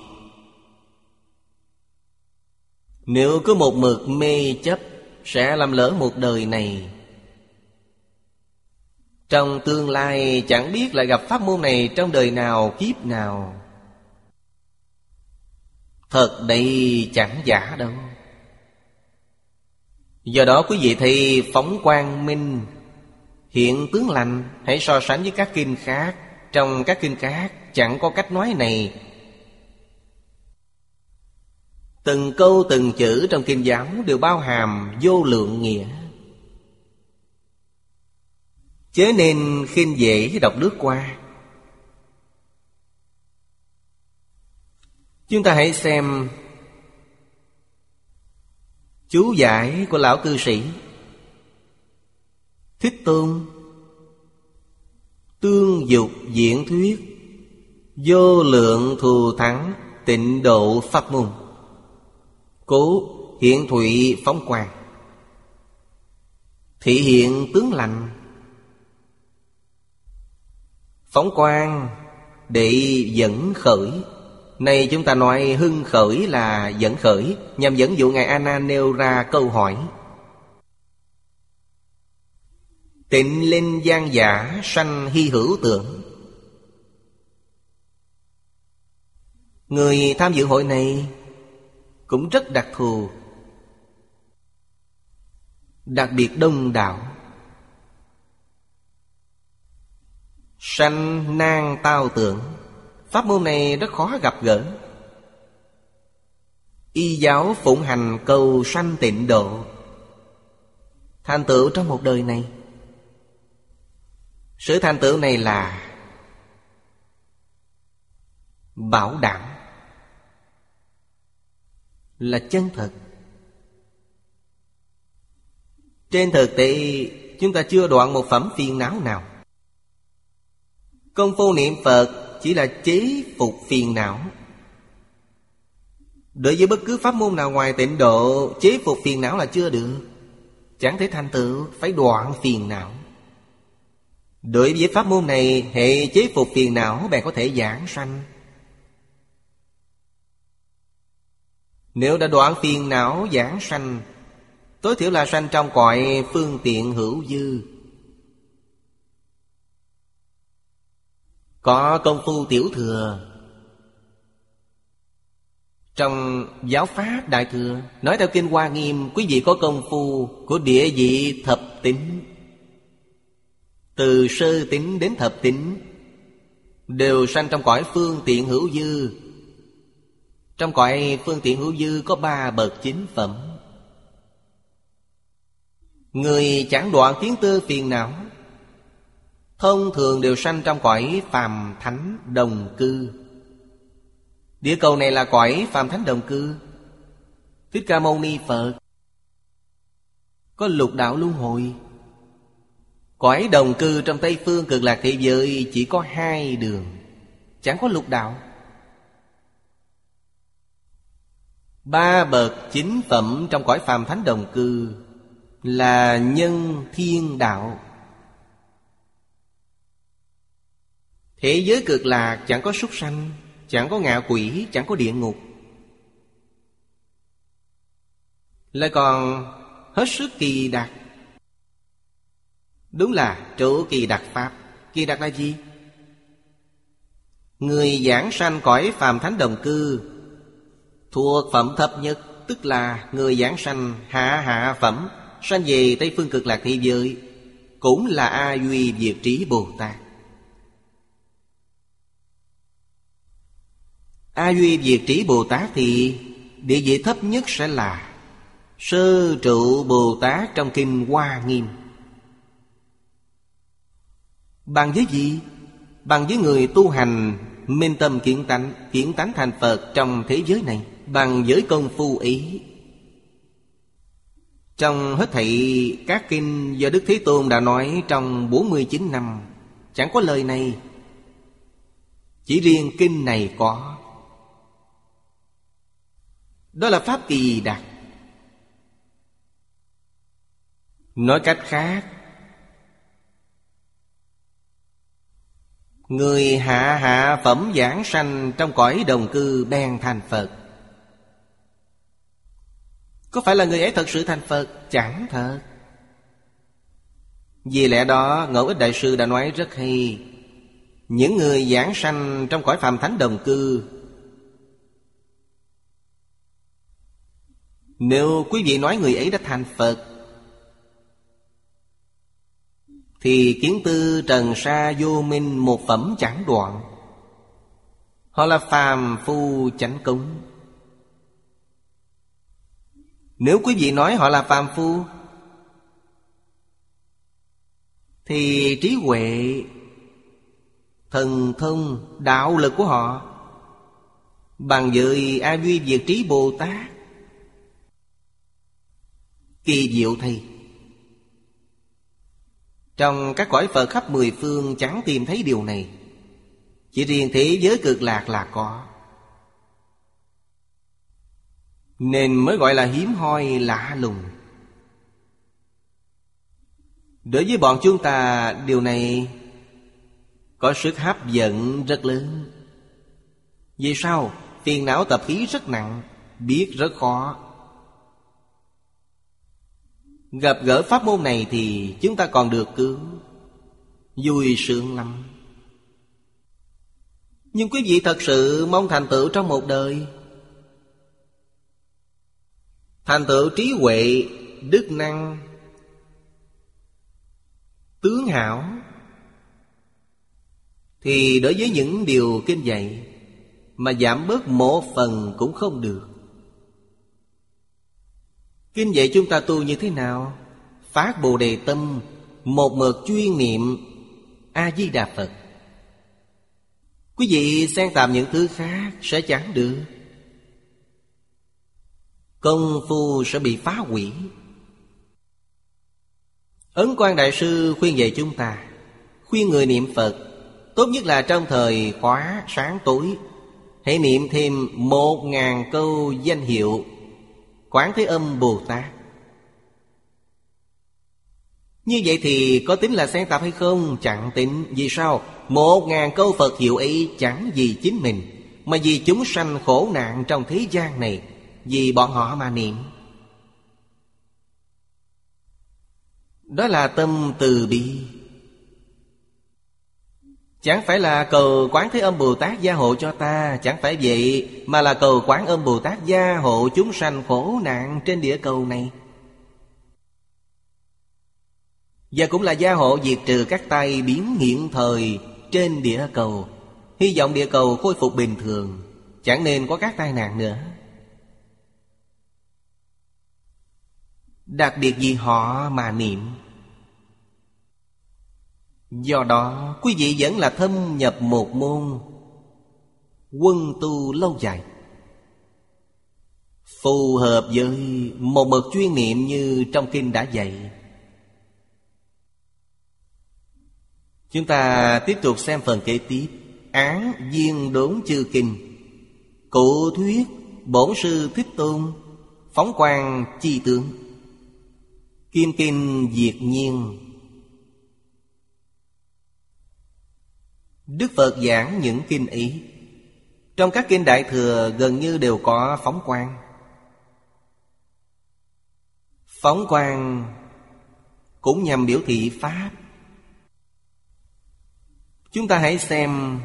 Nếu cứ một mực mê chấp, Sẽ làm lỡ một đời này. Trong tương lai, chẳng biết lại gặp pháp môn này Trong đời nào, kiếp nào. Thật đây chẳng giả đâu. Do đó quý vị thì phóng quang minh, Hiện tướng lành, Hãy so sánh với các kinh khác. Trong các kinh khác, Chẳng có cách nói này Từng câu từng chữ trong kinh giáo Đều bao hàm vô lượng nghĩa. Chớ nên khinh dễ đọc lướt qua. Chúng ta hãy xem Chú giải của lão cư sĩ Thích Tôn Tương dục diễn thuyết Vô lượng thù thắng tịnh độ pháp môn Cố hiện thụy phóng quang. Thị hiện tướng lành. Phóng quang để dẫn khởi. Này chúng ta nói hưng khởi là dẫn khởi Nhằm dẫn dụ Ngài Anna nêu ra câu hỏi. Tịnh linh gian giả sanh hy hữu tưởng, Người tham dự hội này cũng rất đặc thù. Đặc biệt đông đảo. Sanh nan tao tưởng. Pháp môn này rất khó gặp gỡ. Y giáo phụng hành cầu sanh tịnh độ. Thành tựu trong một đời này. Sự thành tựu này là bảo đảm là chân thật. Trên thực tế, chúng ta chưa đoạn một phẩm phiền não nào. Công phu niệm phật chỉ là chế phục phiền não. Đối với bất cứ pháp môn nào ngoài tịnh độ, chế phục phiền não là chưa được. Chẳng thể thành tựu, phải đoạn phiền não. Đối với pháp môn này, hệ chế phục phiền não, bạn có thể giảng sanh. Nếu đã đoạn phiền não giảng sanh, Tối thiểu là sanh trong cõi phương tiện hữu dư. Có công phu tiểu thừa. Trong giáo pháp Đại Thừa, Nói theo Kinh Hoa Nghiêm, Quý vị có công phu của địa vị thập tính. Từ sơ tính đến thập tính, Đều sanh trong cõi phương tiện hữu dư. Trong cõi phương tiện hữu dư có ba bậc chính phẩm. Người chẳng đoạn kiến tư phiền não, Thông thường đều sanh trong cõi phàm thánh đồng cư. Địa cầu này là cõi phàm thánh đồng cư. Thích Ca Mâu Ni Phật Có lục đạo luân hồi. Cõi đồng cư trong Tây Phương cực lạc thế giới Chỉ có hai đường, Chẳng có lục đạo. Ba bậc chính phẩm trong cõi phàm thánh đồng cư Là nhân thiên đạo. Thế giới cực lạc chẳng có súc sanh, Chẳng có ngạ quỷ, Chẳng có địa ngục. Lại còn hết sức kỳ đặc. Đúng là chỗ kỳ đặc Pháp. Kỳ đặc là gì? Người giảng sanh cõi phàm thánh đồng cư Thuộc phẩm thấp nhất, Tức là người giảng sanh, hạ hạ phẩm. Sanh về Tây Phương cực lạc thế giới, Cũng là A Duy Diệt Trí Bồ Tát. A Duy Diệt Trí Bồ Tát thì Địa vị thấp nhất sẽ là Sơ trụ Bồ Tát trong Kinh Hoa Nghiêm. Bằng với gì? Bằng với người tu hành Minh tâm kiến tánh Kiến tánh thành Phật trong thế giới này. Bằng giới công phu ý. Trong hết thảy các kinh do Đức Thế Tôn đã nói trong 49 năm, Chẳng có lời này. Chỉ riêng kinh này có. Đó là pháp kỳ đặc Nói cách khác, Người hạ hạ phẩm giảng sanh Trong cõi đồng cư bèn thành Phật. Có phải là người ấy thật sự thành Phật? Chẳng thật. Vì lẽ đó Ngẫu Ích Đại Sư đã nói rất hay. Những người giảng sanh trong cõi phàm thánh đồng cư, Nếu quý vị nói người ấy đã thành Phật, Thì kiến tư trần sa vô minh một phẩm chẳng đoạn. Họ là phàm phu chánh cúng nếu quý vị nói họ là phàm phu, Thì trí huệ, Thần thông, đạo lực của họ Bằng với A Duy Việt Trí Bồ Tát. Kỳ diệu thầy. Trong các cõi Phật khắp mười phương chẳng tìm thấy điều này. Chỉ riêng thế giới cực lạc là có. Nên mới gọi là hiếm hoi lạ lùng. Đối với bọn chúng ta, điều này Có sức hấp dẫn rất lớn. Vì sao? Tiền não tập khí rất nặng, Biết rất khó. Gặp gỡ pháp môn này thì chúng ta còn được cứu. Vui sướng lắm. Nhưng quý vị thật sự mong thành tựu trong một đời. Thành tựu trí huệ, đức năng Tướng hảo. Thì đối với những điều kinh dạy Mà giảm bớt một phần cũng không được. Kinh dạy chúng ta tu như thế nào? Phát Bồ Đề Tâm Một mực chuyên niệm A-di-đà Phật. Quý vị xen tạm những thứ khác sẽ chẳng được. Công phu sẽ bị phá hủy Ấn quan Đại Sư khuyên về chúng ta, Khuyên người niệm Phật, Tốt nhất là trong thời khóa sáng tối, Hãy niệm thêm một ngàn câu danh hiệu Quán Thế Âm Bồ Tát Như vậy thì có tính là xen tạp hay không? Chẳng tính, Vì sao? Một ngàn câu Phật hiệu ấy chẳng vì chính mình, Mà vì chúng sanh khổ nạn trong thế gian này vì bọn họ mà niệm. Đó là tâm từ bi. Chẳng phải là cầu quán thế âm Bồ Tát gia hộ cho ta, Chẳng phải vậy, Mà là cầu quán âm Bồ Tát gia hộ chúng sanh khổ nạn trên địa cầu này. Và cũng là gia hộ diệt trừ các tay biến hiện thời trên địa cầu. Hy vọng địa cầu khôi phục bình thường, Chẳng nên có các tai nạn nữa. Đặc biệt vì họ mà niệm. Do đó, quý vị vẫn là thâm nhập một môn Quân tu lâu dài. Phù hợp với một bậc chuyên niệm như trong kinh đã dạy. Chúng ta tiếp tục xem phần kế tiếp. Án viên đốn chư kinh. Cụ thuyết Bổn sư Thích Tôn, Phóng quang chi tướng. Kim kinh diệt nhiên. Đức Phật giảng những kinh ý. Trong các kinh Đại Thừa gần như đều có phóng quang. Phóng quang cũng nhằm biểu thị Pháp. Chúng ta hãy xem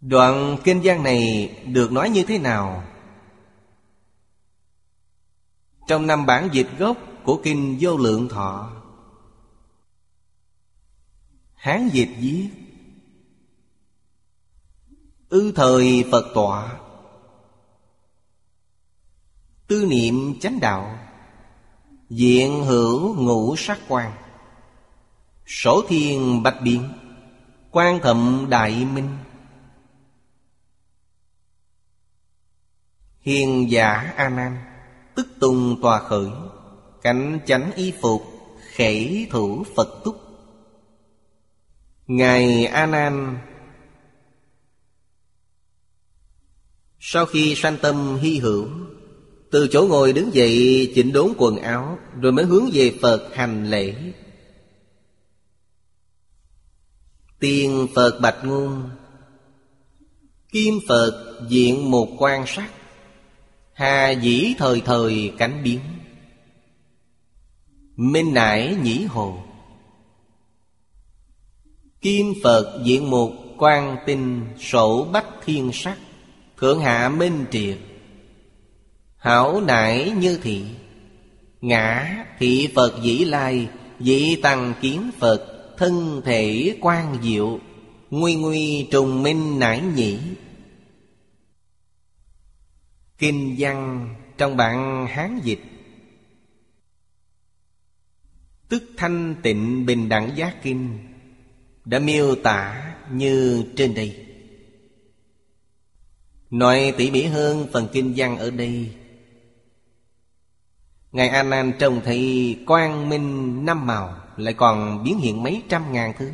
Đoạn kinh văn này được nói như thế nào? Trong năm bản dịch gốc của kinh Vô Lượng Thọ, Hán dịch viết, Ư thời Phật tọa, Tư niệm chánh đạo, Diện hữu ngũ sắc quan, Sổ thiên bạch biện Quan thậm đại minh. Hiền giả A Nan Tức tung tòa khởi, cánh chánh y phục Khể thủ Phật túc. Ngài A Nan Sau khi sanh tâm hy hữu, Từ chỗ ngồi đứng dậy, chỉnh đốn quần áo, Rồi mới hướng về Phật hành lễ. Tiên Phật bạch ngôn. Kim Phật diện một quan sát. Hà dĩ thời thời cánh biến. Minh nải nhĩ hồ. Kim Phật diện mục quan tinh sổ bách thiên sắc, Thượng hạ minh triệt. Hảo nải như thị. Ngã thị Phật dĩ lai Dị tăng kiến Phật, Thân thể quan diệu, Nguy nguy trùng minh nải nhĩ. Kinh văn trong bản Hán dịch Tức thanh tịnh bình đẳng giác kinh Đã miêu tả như trên đây. Nói tỉ mỉ hơn phần kinh văn ở đây. Ngài A Nan trông thấy quang minh năm màu Lại còn biến hiện mấy trăm ngàn thứ.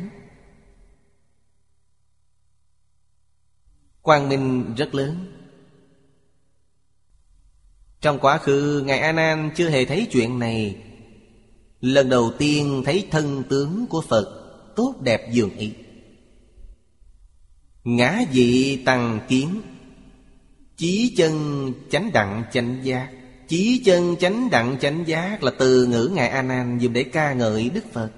Quang minh rất lớn trong quá khứ, Ngài A Nan chưa hề thấy chuyện này. Lần đầu tiên thấy thân tướng của Phật Tốt đẹp dường ý. Ngã dị tăng kiến. Chí chân chánh đặng chánh giác. Chí chân chánh đặng chánh giác Là từ ngữ Ngài A Nan dùng để ca ngợi Đức Phật.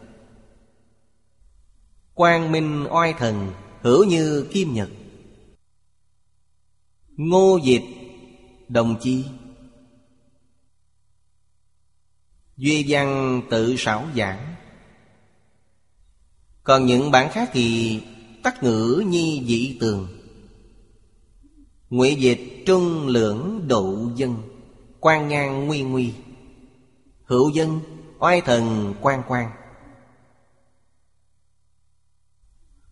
Quang minh oai thần, Hữu như kim nhật. Ngô dịch Đồng chi Duy văn tự sảo giảng. Còn những bản khác thì Tắc ngữ nhi dị tường. Ngụy dịch trung lưỡng độ dân, quan ngang nguy nguy. Hữu dân, oai thần quan quan.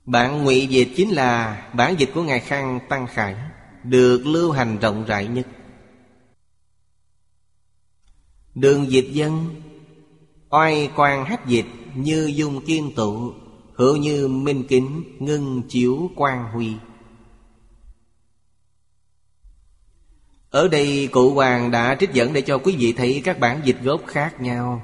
Bản ngụy dịch chính là bản dịch của Ngài Khang Tăng Khải, Được lưu hành rộng rãi nhất. Đường dịch dân, Oai quan hát dịch Như dung kiên tụ, Hữu như minh kính, Ngưng chiếu quan huy. Ở đây cụ hoàng đã trích dẫn để cho quý vị thấy các bản dịch gốc khác nhau.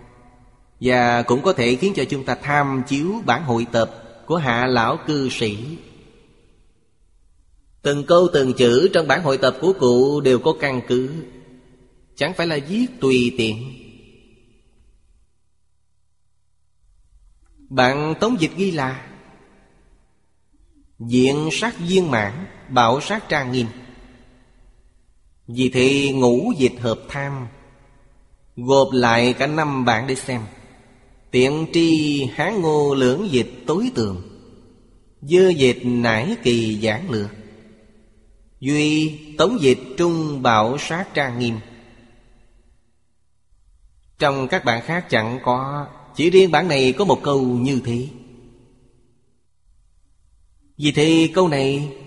Và cũng có thể khiến cho chúng ta tham chiếu bản hội tập của hạ lão cư sĩ. Từng câu, từng chữ trong bản hội tập của cụ đều có căn cứ. Chẳng phải là viết tùy tiện. Bạn tống dịch ghi là, Diện sát viên mãn, Bảo sát trang nghiêm. Vì thế ngũ dịch hợp tham, Gộp lại cả năm bạn để xem. Tiện tri hán ngô lưỡng dịch tối tường, Dơ dịch nải kỳ giảng lược. Duy tống dịch trung bảo sát trang nghiêm. Trong các bản khác chẳng có, Chỉ riêng bản này có một câu như thế. Vì thế câu này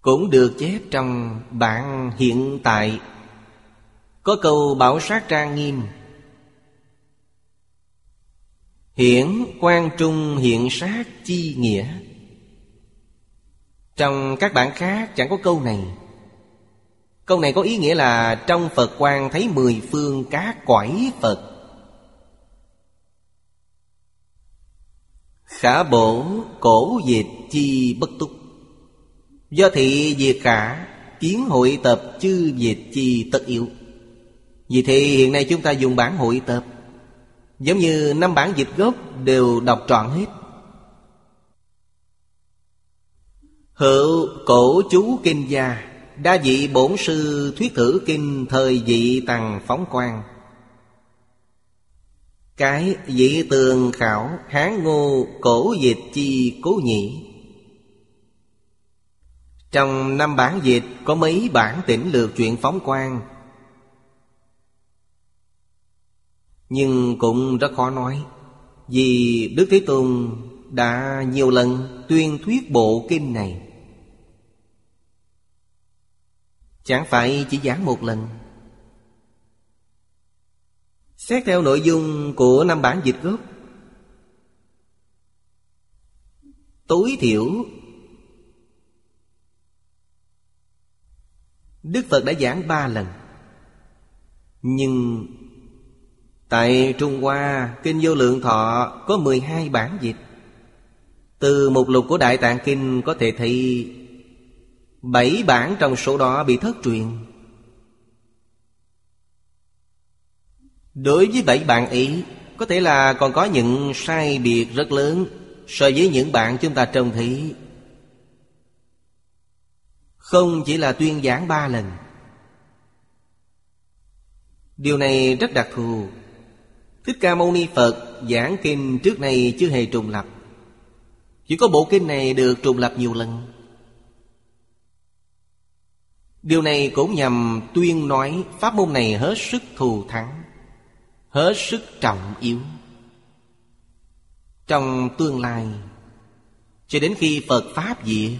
Cũng được chép trong bản hiện tại. Có câu bảo sát trang nghiêm. Hiển quan trung hiện sát chi nghĩa. Trong các bản khác chẳng có câu này. Câu này có ý nghĩa là Trong Phật quan thấy mười phương các quải Phật. Khả bổ, cổ diệt, chi bất túc. Do thị diệt cả Kiến hội tập, chư diệt chi tất yếu. Vì thế hiện nay chúng ta dùng bản hội tập. Giống như năm bản dịch gốc đều đọc trọn hết. Hữu cổ chú kinh gia. Đa vị bổn sư thuyết thử kinh Thời dị tàng phóng quang. Cái dị tường khảo Hán ngô cổ dịch chi cố nhị. Trong năm bản dịch Có mấy bản tỉnh lược chuyện phóng quang. Nhưng cũng rất khó nói, Vì Đức Thế Tôn đã nhiều lần tuyên thuyết bộ kinh này. Chẳng phải chỉ giảng một lần. Xét theo nội dung của năm bản dịch gốc, Tối thiểu, Đức Phật đã giảng ba lần. Nhưng Tại Trung Hoa, Kinh Vô Lượng Thọ có 12 bản dịch. Từ mục lục của Đại Tạng Kinh có thể thấy Bảy bản trong số đó bị thất truyền. Đối với bảy bản ý Có thể là còn có những sai biệt rất lớn So với những bạn chúng ta trông thấy. Không chỉ là tuyên giảng ba lần. Điều này rất đặc thù. Thích Ca Mâu Ni Phật giảng kinh trước này chưa hề trùng lập. Chỉ có bộ kinh này được trùng lập nhiều lần. Điều này cũng nhằm tuyên nói Pháp môn này hết sức thù thắng, Hết sức trọng yếu. Trong tương lai, Cho đến khi Phật Pháp diệt,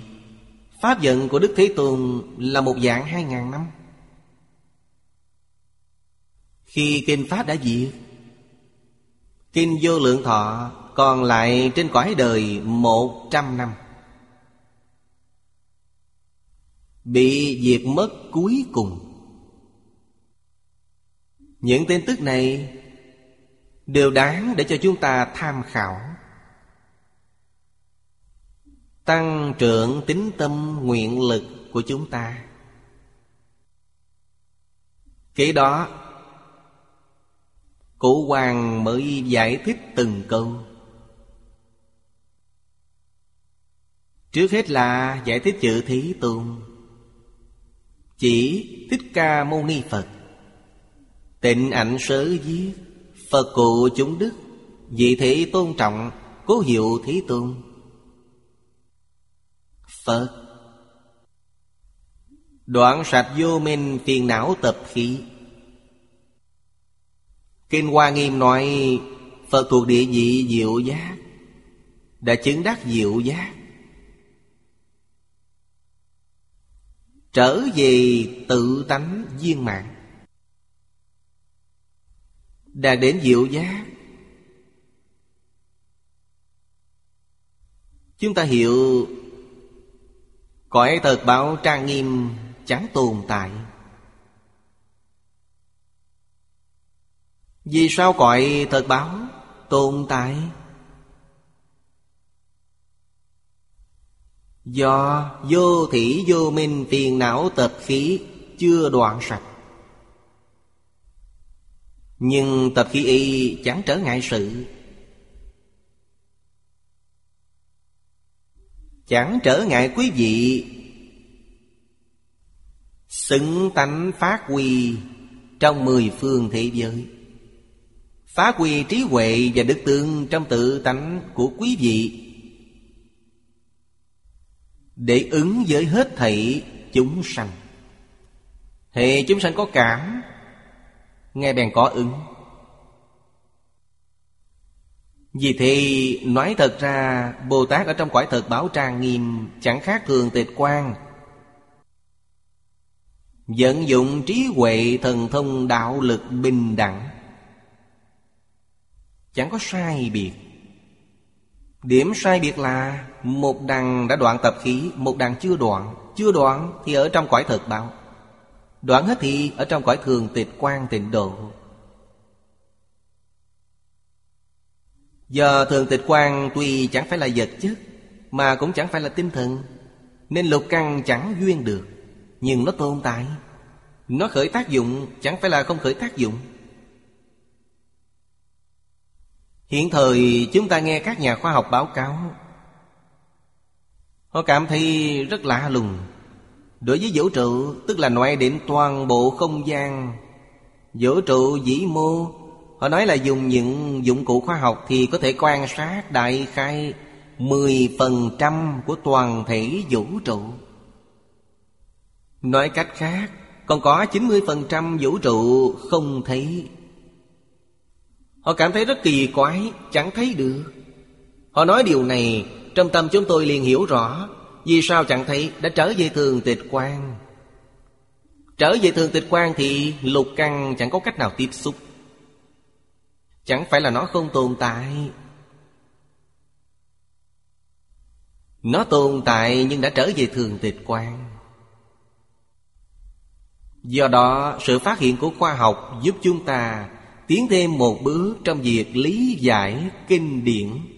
Pháp giận của Đức Thế Tôn là một dạng hai ngàn năm. Khi kinh Pháp đã diệt, Kinh vô lượng thọ còn lại trên cõi đời một trăm năm. Bị diệt mất cuối cùng. Những tin tức này Đều đáng để cho chúng ta tham khảo. Tăng trưởng tính tâm nguyện lực của chúng ta. Kế đó Cụ hoàng mới giải thích từng câu. Trước hết là giải thích chữ Thí Tôn. Chỉ Thích Ca Mâu Ni Phật. Tịnh ảnh sớ viết Phật cụ chúng đức, Vị thế tôn trọng, Cố hiệu Thí Tôn. Phật. Đoạn sạch vô minh phiền não tập khí. Kinh Hoa Nghiêm nói, Phật thuộc địa vị diệu giác, Đã chứng đắc diệu giác. Trở về tự tánh viên mạng Đạt đến diệu giác Chúng ta hiểu Cõi thật báo trang nghiêm chẳng tồn tại. Vì sao cõi thật báo tồn tại? Do vô thủy vô minh phiền não tập khí Chưa đoạn sạch. Nhưng tập khí y chẳng trở ngại sự. Chẳng trở ngại quý vị. Xứng tánh phát huy Trong mười phương thế giới. Phá quy trí huệ và đức tương Trong tự tánh của quý vị. Để ứng với hết thảy chúng sanh. Hệ chúng sanh có cảm Nghe bèn có ứng. Vì thế, nói thật ra Bồ Tát ở trong cõi thật báo trang nghiêm Chẳng khác thường tịch quan Vận dụng trí huệ thần thông đạo lực bình đẳng. Chẳng có sai biệt. Điểm sai biệt là một đằng đã đoạn tập khí Một đằng chưa đoạn. Chưa đoạn thì ở trong cõi thật báo. Đoạn hết thì ở trong cõi thường tịch quan tịnh độ. Giờ thường tịch quan tuy chẳng phải là vật chất, Mà cũng chẳng phải là tinh thần, Nên lục căn chẳng duyên được, Nhưng nó tồn tại. Nó khởi tác dụng, chẳng phải là không khởi tác dụng. Hiện thời, chúng ta nghe các nhà khoa học báo cáo Họ cảm thấy rất lạ lùng. Đối với vũ trụ, Tức là loại định toàn bộ không gian. Vũ trụ vĩ mô, Họ nói là dùng những dụng cụ khoa học Thì có thể quan sát đại khai 10% của toàn thể vũ trụ. Nói cách khác, Còn có 90% vũ trụ không thấy. Họ cảm thấy rất kỳ quái, Chẳng thấy được. Họ nói điều này trong tâm chúng tôi liền hiểu rõ Vì sao chẳng thấy đã trở về thường tịch quan Trở về thường tịch quan thì lục căn chẳng có cách nào tiếp xúc. Chẳng phải là nó không tồn tại. Nó tồn tại nhưng đã trở về thường tịch quan Do đó, sự phát hiện của khoa học giúp chúng ta Tiến thêm một bước trong việc lý giải kinh điển.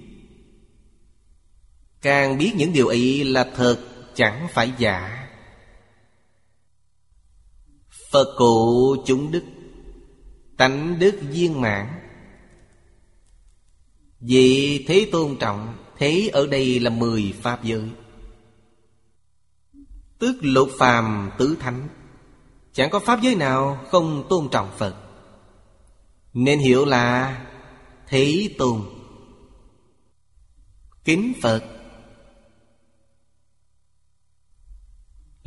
Càng biết những điều ấy là thật, chẳng phải giả. Phật cụ chúng đức, Tánh đức viên mãn. Vì thế tôn trọng, Thế ở đây là mười pháp giới. Tức lục phàm tứ thánh, Chẳng có pháp giới nào không tôn trọng Phật. Nên hiểu là Thế tôn Kính Phật.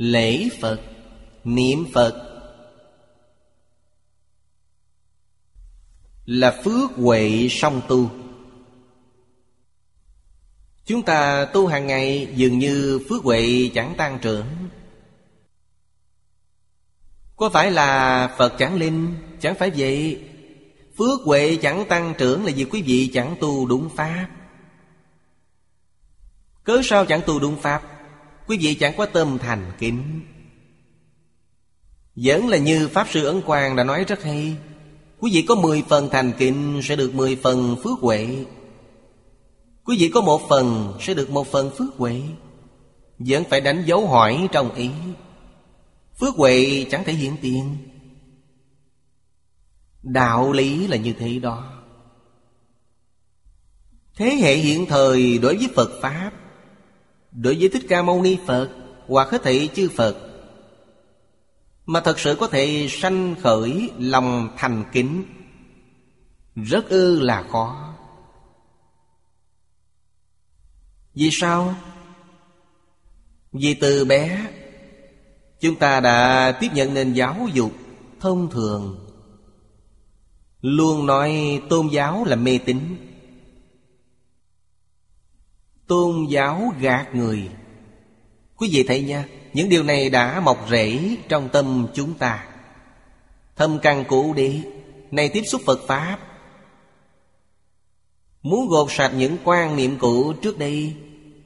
Lễ Phật, Niệm Phật. Là phước huệ song tu. Chúng ta tu hàng ngày dường như phước huệ chẳng tăng trưởng. Có phải là Phật chẳng linh, Chẳng phải vậy? Phước huệ chẳng tăng trưởng là vì quý vị chẳng tu đúng Pháp. Cớ sao chẳng tu đúng Pháp? Quý vị chẳng có tâm thành kính. Vẫn là như Pháp Sư Ấn Quang đã nói rất hay, Quý vị có 10 phần thành kính Sẽ được 10 phần phước huệ. Quý vị có một phần Sẽ được một phần phước huệ. Vẫn phải đánh dấu hỏi trong ý. Phước huệ chẳng thể hiện tiền. Đạo lý là như thế đó. Thế hệ hiện thời đối với Phật Pháp Đối với Thích Ca Mâu Ni, Phật Hoặc hết thị chư Phật. Mà thật sự có thể sanh khởi lòng thành kính, Rất ư là khó. Vì sao? Vì từ bé, Chúng ta đã tiếp nhận nền giáo dục thông thường. Luôn nói tôn giáo là mê tín. Tôn giáo gạt người. Quý vị thấy nha, Những điều này đã mọc rễ trong tâm chúng ta. Thâm căn cụ đi Này tiếp xúc Phật Pháp. Muốn gột sạch những quan niệm cũ trước đây,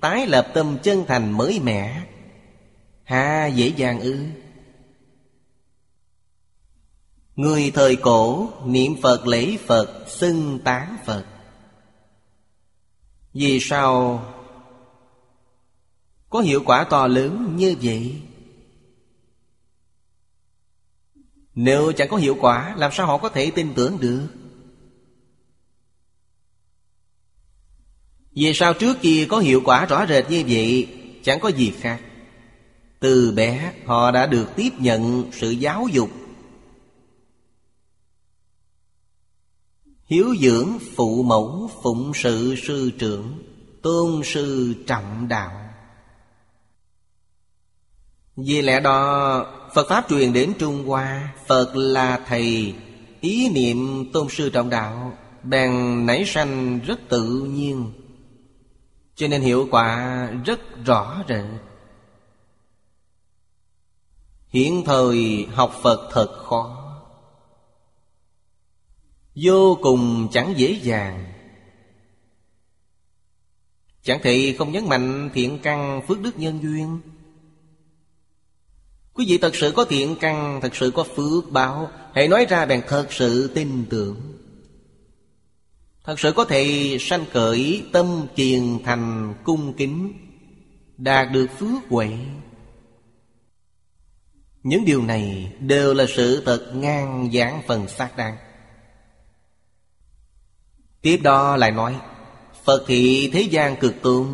Tái lập tâm chân thành mới mẻ. Ha, dễ dàng ư? Người thời cổ, niệm Phật, lễ Phật, xưng tán Phật. Vì sao có hiệu quả to lớn như vậy? Nếu chẳng có hiệu quả, Làm sao họ có thể tin tưởng được? Vì sao trước kia có hiệu quả rõ rệt như vậy, Chẳng có gì khác? Từ bé, họ đã được tiếp nhận sự giáo dục. Hiếu dưỡng phụ mẫu phụng sự sư trưởng, Tôn sư trọng đạo. Vì lẽ đó, Phật Pháp truyền đến Trung Hoa, Phật là Thầy, Ý niệm tôn sư trọng đạo, Bèn nảy sanh rất tự nhiên. Cho nên hiệu quả rất rõ rệt. Hiện thời học Phật thật khó. Vô cùng chẳng dễ dàng. Chẳng thị không nhấn mạnh thiện căn phước đức nhân duyên. Quý vị thật sự có thiện căn, Thật sự có phước báo. Hãy nói ra bằng thật sự tin tưởng. Thật sự có thể sanh cởi tâm kiền thành cung kính, Đạt được phước huệ. Những điều này đều là sự thật ngang giảng phần xác đáng. Tiếp đó lại nói, Phật thị thế gian cực tôn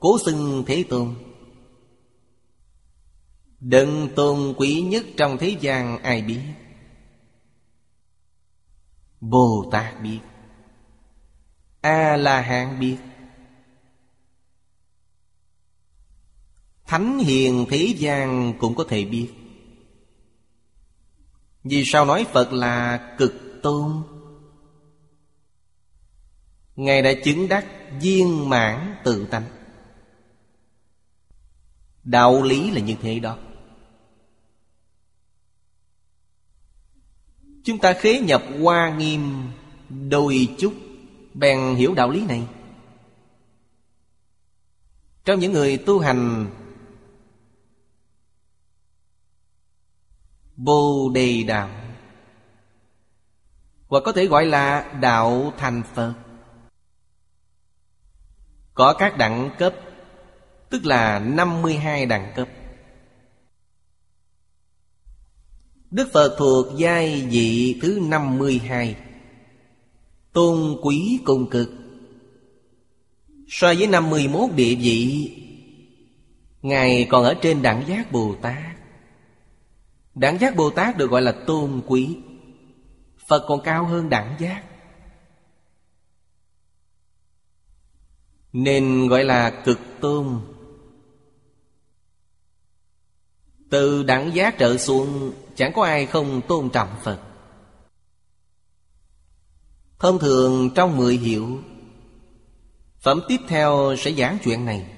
Cố xưng thế tôn. Đấng tôn quý nhất trong thế gian ai biết? Bồ Tát biết. A-la-hán biết. Thánh hiền thế gian cũng có thể biết. Vì sao nói Phật là cực tôn? Ngài đã chứng đắc viên mãn tự tánh. Đạo lý là như thế đó. Chúng ta khế nhập hoa nghiêm đôi chút, Bèn hiểu đạo lý này. Trong những người tu hành Bồ đề đạo, Hoặc có thể gọi là đạo thành Phật, có các đẳng cấp, Tức là 52 đẳng cấp. Đức Phật thuộc giai vị thứ 52 Tôn quý cùng cực. So với 51 địa vị, Ngài còn ở trên đẳng giác Bồ Tát. Đẳng giác Bồ Tát được gọi là tôn quý. Phật còn cao hơn đẳng giác. Nên gọi là cực tôn. Từ đẳng giác trở xuống Chẳng có ai không tôn trọng Phật. Thông thường trong mười hiệu, Phẩm tiếp theo sẽ giảng chuyện này.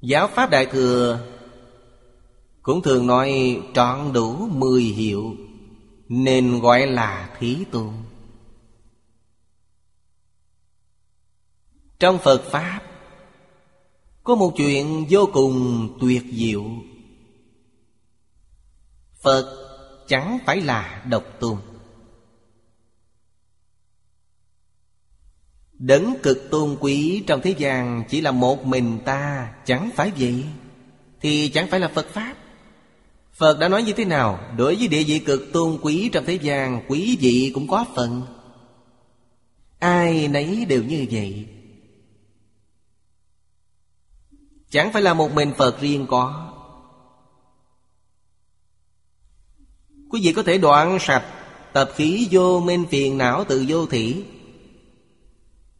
Giáo Pháp Đại Thừa Cũng thường nói trọn đủ mười hiệu Nên gọi là Thí Tôn. Trong Phật Pháp có một chuyện vô cùng tuyệt diệu. Phật chẳng phải là độc tôn. Đấng cực tôn quý trong thế gian Chỉ là một mình ta, Chẳng phải vậy? Thì chẳng phải là Phật Pháp. Phật đã nói như thế nào? Đối với địa vị cực tôn quý trong thế gian, Quý vị cũng có phần. Ai nấy đều như vậy. Chẳng phải là một mình Phật riêng có. Quý vị có thể đoạn sạch Tập khí vô minh phiền não từ vô thỉ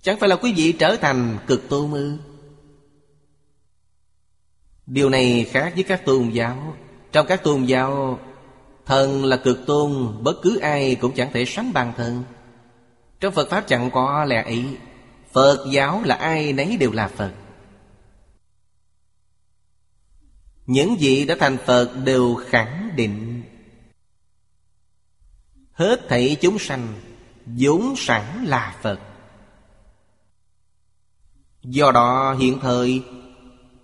Chẳng phải là quý vị trở thành cực tu mư. Điều này khác với các tôn giáo. Trong các tôn giáo, Thần là cực tôn, Bất cứ ai cũng chẳng thể sánh bằng thần. Trong Phật Pháp chẳng có lẽ ý. Phật giáo là ai nấy đều là Phật. Những vị đã thành Phật đều khẳng định. Hết thảy chúng sanh, vốn sẵn là Phật. Do đó hiện thời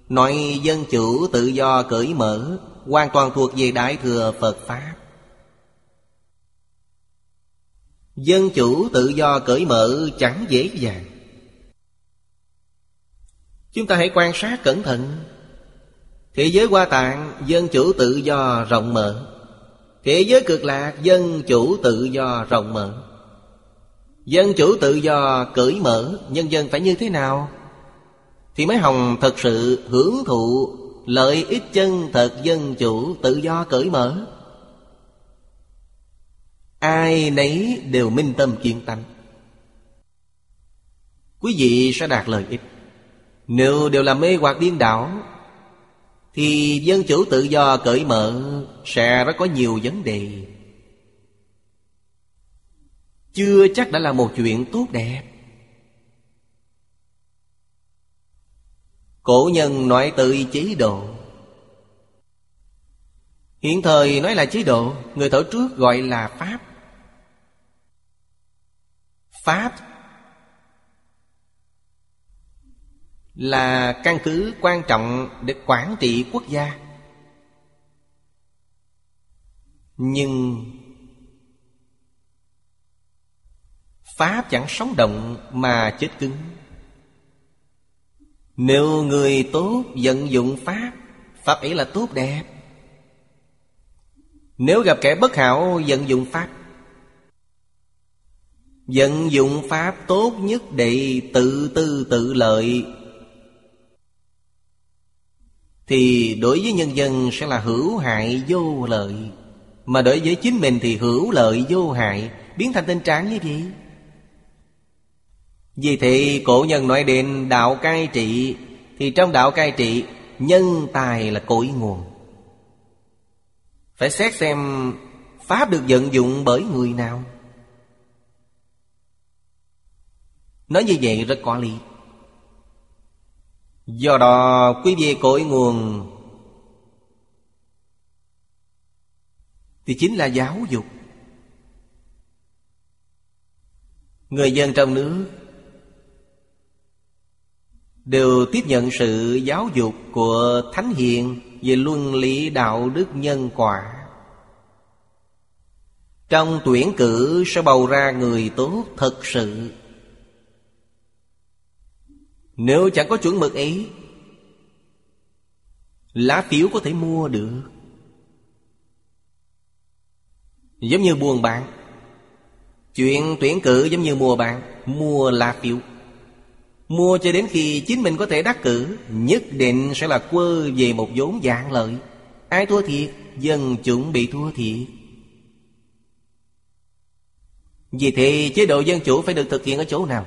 Nói dân chủ tự do cởi mở, Hoàn toàn thuộc về Đại Thừa Phật Pháp. Dân chủ tự do cởi mở chẳng dễ dàng. Chúng ta hãy quan sát cẩn thận. Thế giới hoa tạng, dân chủ tự do rộng mở. Thế giới cực lạc, dân chủ tự do rộng mở. Dân chủ tự do cởi mở, Nhân dân phải như thế nào? Thì mới hồng thật sự hưởng thụ Lợi ích chân thật dân chủ tự do cởi mở? Ai nấy đều minh tâm kiên tánh Quý vị sẽ đạt lợi ích. Nếu đều là mê hoặc điên đảo thì dân chủ tự do cởi mở, Sẽ rất có nhiều vấn đề. Chưa chắc đã là một chuyện tốt đẹp. Cổ nhân nói tới chế độ. Hiện thời nói là chế độ, Người thở trước gọi là Pháp. Pháp Là căn cứ quan trọng để quản trị quốc gia. Nhưng Pháp chẳng sống động mà chết cứng. Nếu người tốt vận dụng Pháp Pháp ấy là tốt đẹp. Nếu gặp kẻ bất hảo vận dụng Pháp, Vận dụng Pháp tốt nhất để tự tư tự lợi thì đối với nhân dân sẽ là hữu hại vô lợi. Mà đối với chính mình thì hữu lợi vô hại, Biến thành tình trạng như vậy. Vì thế, cổ nhân nói đến đạo cai trị, Thì trong đạo cai trị, Nhân tài là cội nguồn. Phải xét xem Pháp được vận dụng bởi người nào. Nói như vậy rất có lý. Do đó, quý vị cội nguồn Thì chính là giáo dục. Người dân trong nước Đều tiếp nhận sự giáo dục của Thánh Hiền Về luân lý đạo đức nhân quả. Trong tuyển cử sẽ bầu ra người tốt thật sự nếu chẳng có chuẩn mực ấy, Lá phiếu có thể mua được. Giống như buồn bạn Chuyện tuyển cử giống như mua bạn Mua lá phiếu. Mua cho đến khi chính mình có thể đắc cử, Nhất định sẽ là quơ về một vốn dạng lợi. Ai thua thiệt, Dân chuẩn bị thua thiệt. Vì thế, chế độ dân chủ phải được thực hiện ở chỗ nào?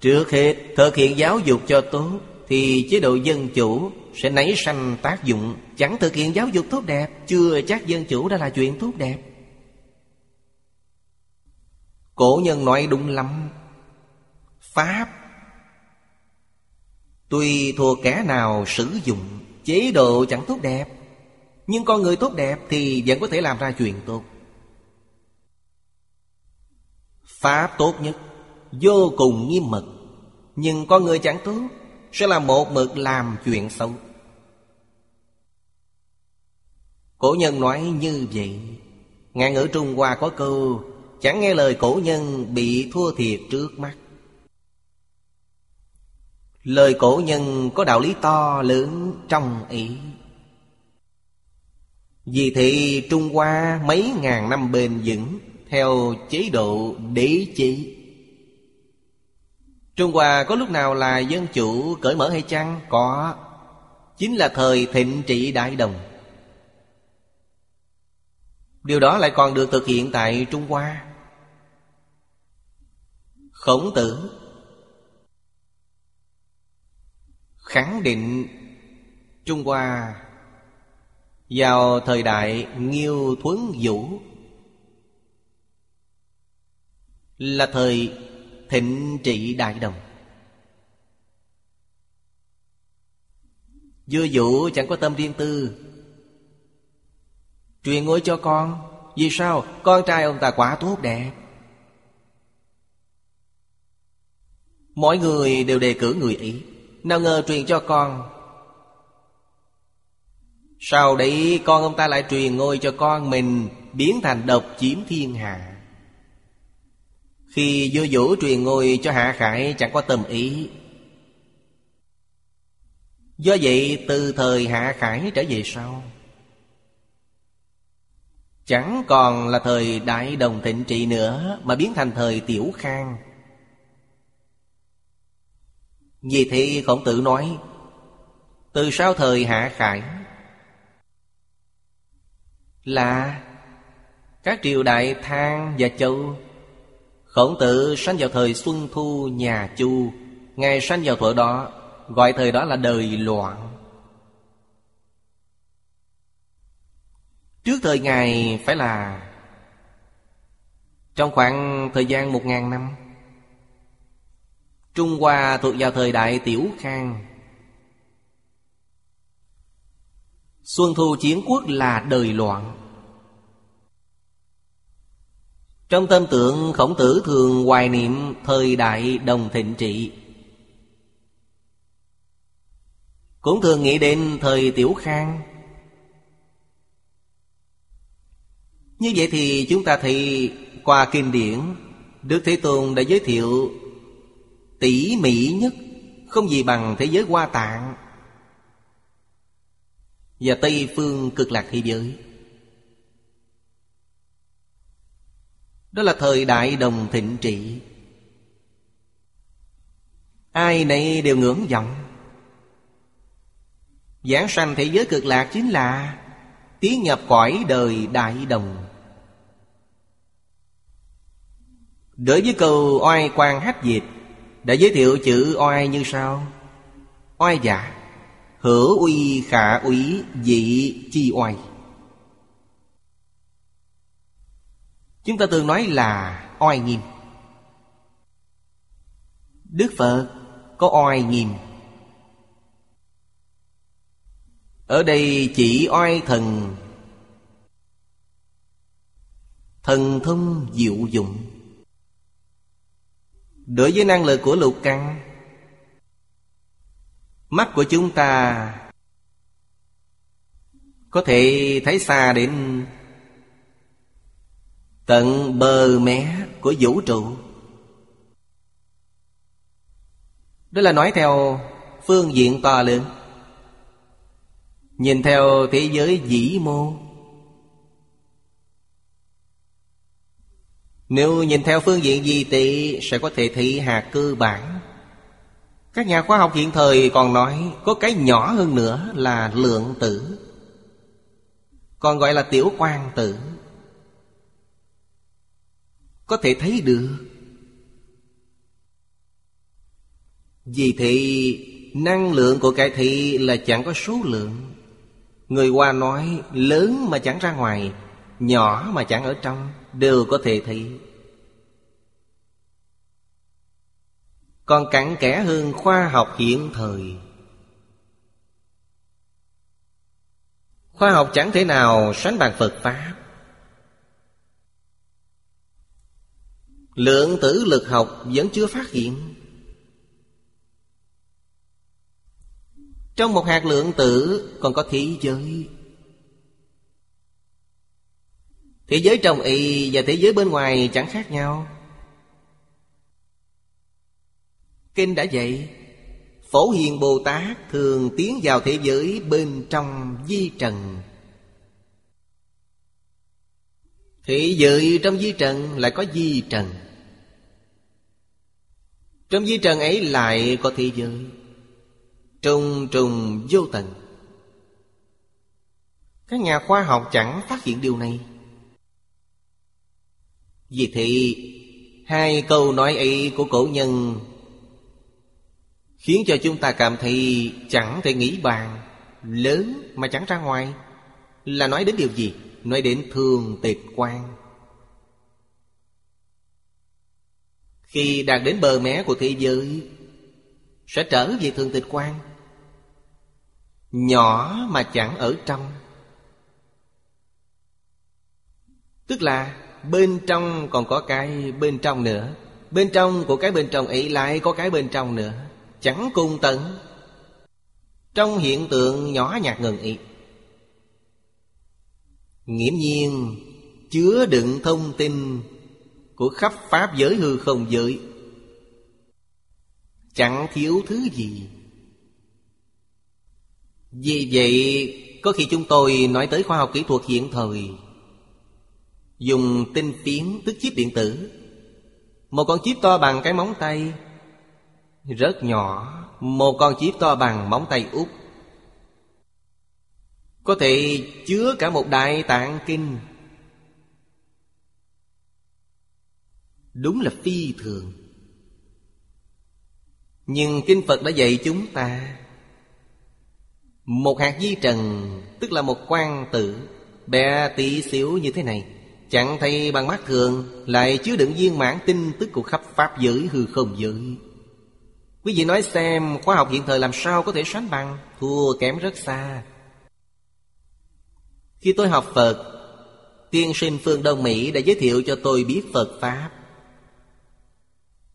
Trước hết, thực hiện giáo dục cho tốt, Thì chế độ dân chủ sẽ nảy sanh tác dụng. Chẳng thực hiện giáo dục tốt đẹp, Chưa chắc dân chủ đã là chuyện tốt đẹp. Cổ nhân nói đúng lắm. Pháp Tuy thua kẻ nào sử dụng, Chế độ chẳng tốt đẹp, Nhưng con người tốt đẹp Thì vẫn có thể làm ra chuyện tốt. Pháp tốt nhất. Vô cùng nghiêm mật. Nhưng con người chẳng tốt Sẽ là một mực làm chuyện xấu. Cổ nhân nói như vậy. Ngạn ngữ Trung Hoa có câu, Chẳng nghe lời cổ nhân bị thua thiệt trước mắt. Lời cổ nhân có đạo lý to lớn trong ý. Vì thế Trung Hoa mấy ngàn năm bền vững Theo chế độ đế chế. Trung Hoa có lúc nào là dân chủ cởi mở hay chăng? Có. Chính là thời thịnh trị Đại Đồng. Điều đó lại còn được thực hiện tại Trung Hoa. Khổng tử. Khẳng định Trung Hoa Vào thời đại Nghiêu Thuấn Vũ. Là thời thịnh trị đại đồng. Dưa Vũ chẳng có tâm riêng tư. Truyền ngôi cho con. Vì sao? Con trai ông ta quá tốt đẹp. Mọi người đều đề cử người ý. Nào ngờ truyền cho con. Sau đấy con ông ta lại truyền ngôi cho con mình Biến thành độc chiếm thiên hạ khi vua vũ truyền ngôi cho Hạ Khải chẳng có tâm ý. Do vậy, từ thời Hạ Khải trở về sau, Chẳng còn là thời Đại Đồng Thịnh Trị nữa, Mà biến thành thời Tiểu Khang. Vì thế, Khổng Tử nói, Từ sau thời Hạ Khải Là Các triều đại Thang và Châu Khổng tử sanh vào thời Xuân Thu, nhà Chu. Ngài sanh vào thuở đó, Gọi thời đó là đời loạn. Trước thời Ngài phải là Trong khoảng thời gian một ngàn năm, Trung Hoa thuộc vào thời đại Tiểu Khang. Xuân Thu Chiến Quốc là đời loạn. Trong tâm tượng khổng tử thường hoài niệm thời đại đồng thịnh trị. Cũng thường nghĩ đến thời Tiểu Khang. Như vậy thì chúng ta thấy qua kinh điển, Đức Thế Tôn đã giới thiệu tỉ mỉ nhất, Không gì bằng thế giới hoa tạng Và Tây Phương cực lạc thế giới. Đó là thời đại đồng thịnh trị. Ai nấy đều ngưỡng vọng. Giảng sanh thế giới cực lạc chính là Tiến nhập cõi đời đại đồng. Đối với câu oai quan hách dịch Đã giới thiệu chữ oai như sau. Oai giả, Hữu uy khả úy dị chi oai. Chúng ta thường nói là oai nghiêm. Đức Phật có oai nghiêm. Ở đây chỉ oai thần. Thần thông diệu dụng. Đối với năng lực của lục căn, Mắt của chúng ta Có thể thấy xa đến Tận bờ mé của vũ trụ. Đó là nói theo phương diện to lớn. Nhìn theo thế giới vĩ mô. Nếu nhìn theo phương diện gì thì Sẽ có thể thị hạt cơ bản. Các nhà khoa học hiện thời còn nói Có cái nhỏ hơn nữa là lượng tử, Còn gọi là tiểu quan tử có thể thấy được. Vì thị năng lượng của cái thị là chẳng có số lượng. Người qua nói, lớn mà chẳng ra ngoài, nhỏ mà chẳng ở trong, đều có thể thị còn cặn kẽ hơn khoa học hiện thời. Khoa học chẳng thể nào sánh bằng phật pháp. Lượng tử lực học vẫn chưa phát hiện. Trong một hạt lượng tử còn có thế giới. Thế giới trong y và thế giới bên ngoài chẳng khác nhau. Kinh đã dạy, Phổ Hiền Bồ Tát thường tiến vào thế giới bên trong di trần. Thế giới trong di trần lại có di trần trong di trần ấy lại có thế giới. Trùng trùng vô tận Các nhà khoa học chẳng phát hiện điều này. Vì thế, Hai câu nói ấy của cổ nhân Khiến cho chúng ta cảm thấy chẳng thể nghĩ bàn Lớn mà chẳng ra ngoài Là nói đến điều gì? Nói đến thường tịch quan. Khi đạt đến bờ mé của thế giới Sẽ trở về thường tịch quan. Nhỏ mà chẳng ở trong. Tức là bên trong còn có cái bên trong nữa. Bên trong của cái bên trong ấy lại có cái bên trong nữa. Chẳng cùng tận. Trong hiện tượng nhỏ nhạt ngừng ý Nghiễm nhiên chứa đựng thông tin của khắp pháp giới hư không giới. Chẳng thiếu thứ gì. Vì vậy, có khi chúng tôi nói tới khoa học kỹ thuật hiện thời. Dùng tinh tiến tức chip điện tử. Một con chip to bằng cái móng tay Rất nhỏ, Một con chip to bằng móng tay út. Có thể chứa cả một đại tạng kinh. Đúng là phi thường. Nhưng Kinh Phật đã dạy chúng ta Một hạt di trần, Tức là một quan tử, Bé tí xíu như thế này. Chẳng thấy bằng mắt thường, Lại chứa đựng viên mãn tin tức của khắp Pháp giới hư không giới. Quý vị nói xem, khoa học hiện thời làm sao có thể sánh bằng, Thua kém rất xa. Khi tôi học Phật, Tiên sinh phương Đông Mỹ đã giới thiệu cho tôi biết Phật Pháp.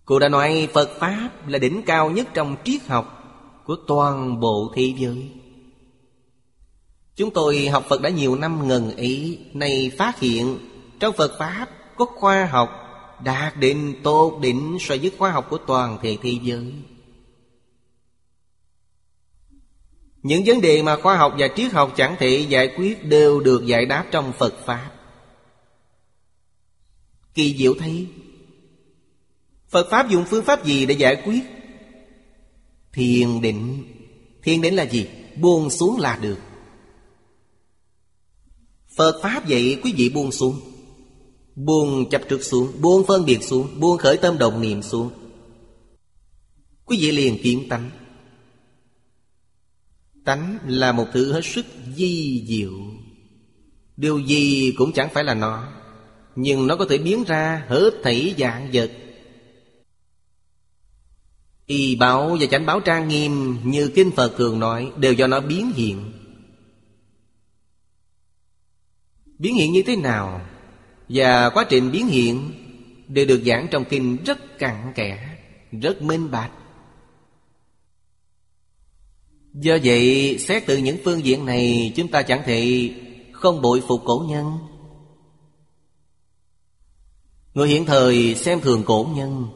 Cô đã nói Phật Pháp là đỉnh cao nhất trong triết học Của toàn bộ thế giới. Chúng tôi học Phật đã nhiều năm ngần ý Nay phát hiện trong Phật Pháp có khoa học Đạt đến tốt đỉnh so với khoa học của toàn thể thế giới. Những vấn đề mà khoa học và triết học chẳng thể giải quyết Đều được giải đáp trong Phật Pháp. Kỳ diệu thấy Phật Pháp dùng phương pháp gì để giải quyết? Thiền định. Thiền định là gì? Buông xuống là được. Phật Pháp vậy quý vị buông xuống. Buông chấp trước xuống, Buông phân biệt xuống, Buông khởi tâm đồng niệm xuống. Quý vị liền kiến tánh. Tánh là một thứ hết sức di diệu. Điều gì cũng chẳng phải là nó, Nhưng nó có thể biến ra hết thảy dạng vật. Y báo và chánh báo trang nghiêm Như Kinh Phật thường nói, Đều do nó biến hiện. Biến hiện như thế nào Và quá trình biến hiện Đều được giảng trong kinh rất cặn kẽ, Rất minh bạch. Do vậy, xét từ những phương diện này, Chúng ta chẳng thể không bội phục cổ nhân. Người hiện thời xem thường cổ nhân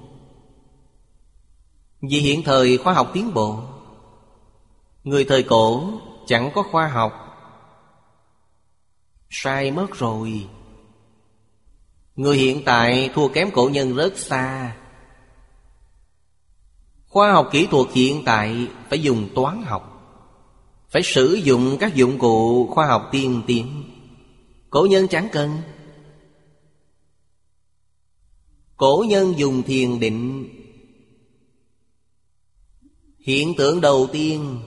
vì hiện thời khoa học tiến bộ. Người thời cổ chẳng có khoa học. Sai mất rồi. Người hiện tại thua kém cổ nhân rất xa. Khoa học kỹ thuật hiện tại phải dùng toán học, Phải sử dụng các dụng cụ khoa học tiên tiến. Cổ nhân chẳng cần. Cổ nhân dùng thiền định Hiện tượng đầu tiên.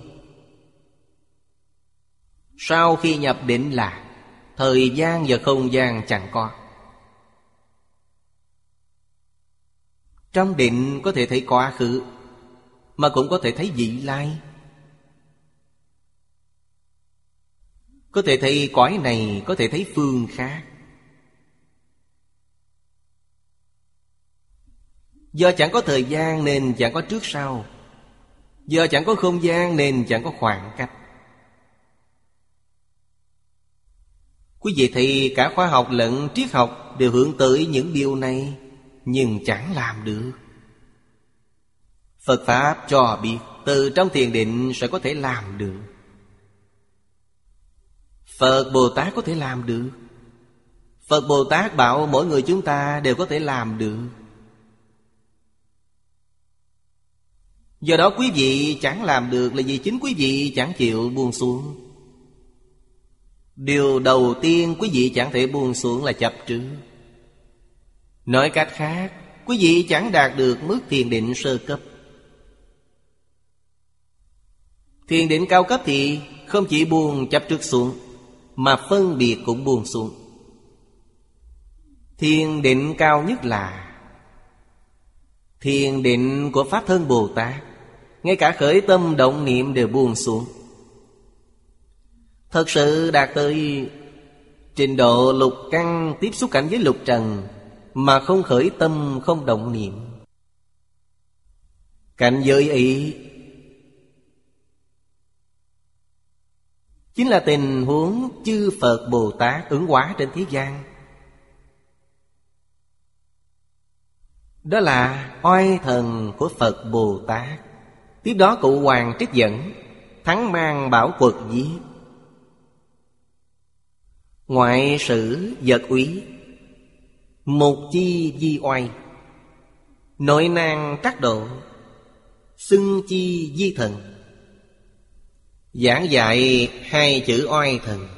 Sau khi nhập định là Thời gian và không gian chẳng có. Trong định có thể thấy quá khứ, Mà cũng có thể thấy vị lai. Có thể thấy cõi này, Có thể thấy phương khác. Do chẳng có thời gian nên chẳng có trước sau. Do chẳng có không gian nên chẳng có khoảng cách. Quý vị thì cả khoa học lẫn triết học Đều hướng tới những điều này, Nhưng chẳng làm được. Phật Pháp cho biết Từ trong thiền định sẽ có thể làm được. Phật Bồ Tát có thể làm được. Phật Bồ Tát bảo mỗi người chúng ta đều có thể làm được. Do đó quý vị chẳng làm được là vì chính quý vị chẳng chịu buông xuống. Điều đầu tiên quý vị chẳng thể buông xuống là chấp trước. Nói cách khác, Quý vị chẳng đạt được mức thiền định sơ cấp. Thiền định cao cấp thì không chỉ buông chấp trước xuống, Mà phân biệt cũng buông xuống. Thiền định cao nhất là Thiền định của Pháp Thân Bồ Tát. Ngay cả khởi tâm động niệm đều buông xuống. Thật sự đạt tới trình độ lục căn tiếp xúc cảnh với lục trần, Mà không khởi tâm, không động niệm. Cảnh giới ý Chính là tình huống chư Phật Bồ Tát ứng hóa trên thế gian. Đó là oai thần của Phật Bồ Tát. Tiếp đó cụ hoàng trích dẫn, Thắng mang bảo quật giết Ngoại sử vật úy, Một chi di oai. Nội năng các độ, Xưng chi di thần. Giảng dạy hai chữ oai thần,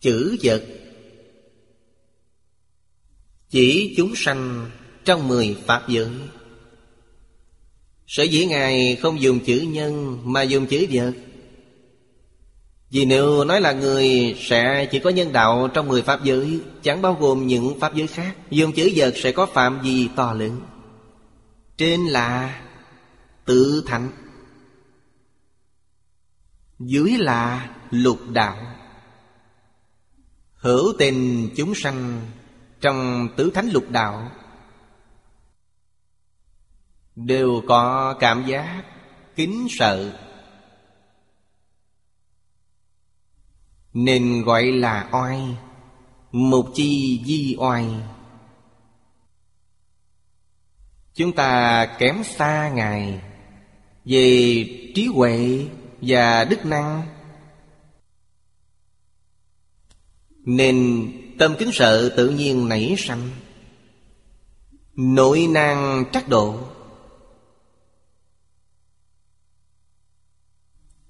Chữ vật. Chỉ chúng sanh trong mười pháp giới. Sở dĩ Ngài không dùng chữ nhân Mà dùng chữ vật? Vì nếu nói là người, Sẽ chỉ có nhân đạo trong mười pháp giới, Chẳng bao gồm những pháp giới khác. Dùng chữ vật sẽ có phạm gì to lớn. Trên là Tự thạnh Dưới là lục đạo. Hữu tình chúng sanh Trong tứ thánh lục đạo Đều có cảm giác kính sợ. Nên gọi là oai, Mục chi di oai. Chúng ta kém xa Ngài Về trí huệ và đức năng. Nên tâm kính sợ tự nhiên nảy sanh Nội năng trắc độ.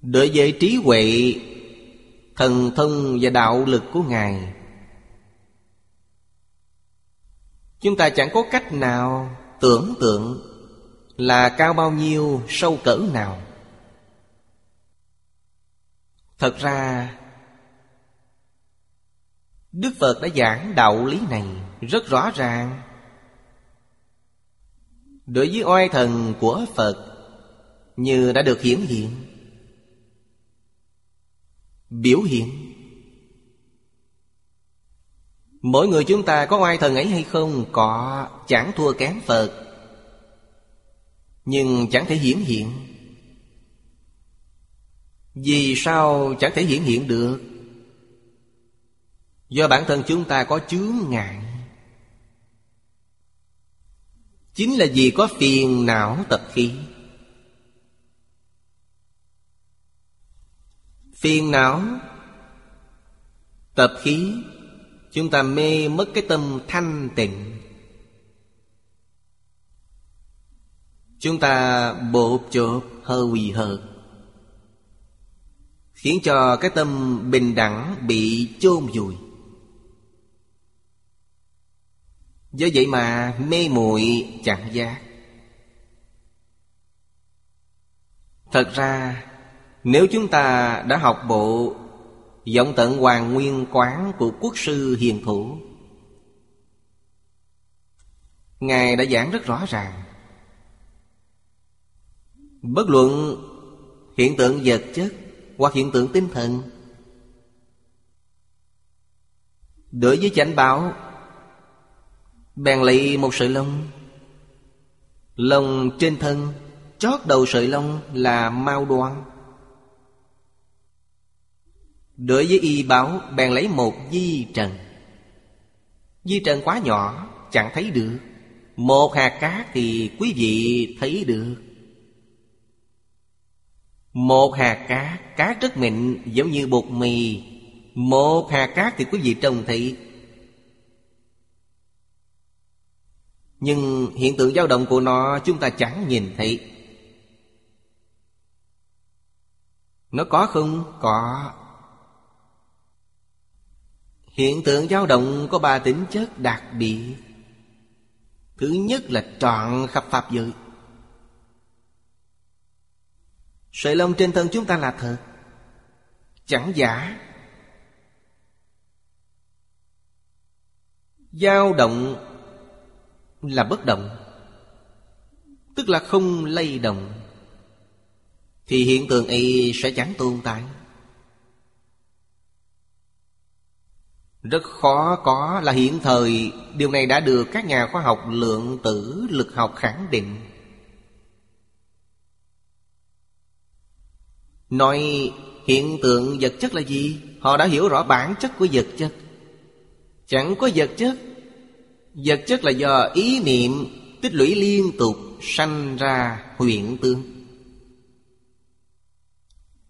Đối với trí huệ Thần thông và đạo lực của Ngài Chúng ta chẳng có cách nào tưởng tượng Là cao bao nhiêu, sâu cỡ nào. Thật ra Đức Phật đã giảng đạo lý này rất rõ ràng. Đối với oai thần của Phật Như đã được hiển hiện Biểu hiện. Mỗi người chúng ta có oai thần ấy hay không, Có chẳng thua kém Phật, Nhưng chẳng thể hiển hiện. Vì sao chẳng thể hiển hiện được? Do bản thân chúng ta có chướng ngại. Chính là vì có phiền não tập khí. Phiền não Tập khí, Chúng ta mê mất cái tâm thanh tịnh. Chúng ta bột chộp hơ quỳ hờ. Khiến cho cái tâm bình đẳng bị chôn vùi. Do vậy mà mê muội chẳng giác. Thật ra nếu chúng ta đã học bộ Giọng tận hoàng nguyên quán của quốc sư hiền thủ, Ngài đã giảng rất rõ ràng. Bất luận hiện tượng vật chất hoặc hiện tượng tinh thần, Đối với chánh báo, Bèn lấy một sợi lông. Lông trên thân, Chót đầu sợi lông là mau đoan. Đối với y báo bèn lấy một di trần. Di trần quá nhỏ chẳng thấy được. Một hạt cát thì quý vị thấy được. Một hạt cát, cát rất mịn giống như bột mì. Một hạt cát thì quý vị trông thấy. Nhưng hiện tượng dao động của nó chúng ta chẳng nhìn thấy. Nó có không? Có. Hiện tượng dao động có ba tính chất đặc biệt. Thứ nhất là trọn khắp Pháp giới. Sợi lông trên thân chúng ta là thật, Chẳng giả. Dao động là bất động, Tức là không lay động, Thì hiện tượng ấy sẽ chẳng tồn tại. Rất khó có là hiện thời. Điều này đã được các nhà khoa học lượng tử lực học khẳng định. Nói, hiện tượng vật chất là gì? Họ đã hiểu rõ bản chất của vật chất. Chẳng có vật chất. Vật chất là do ý niệm tích lũy liên tục sanh ra huyện tương.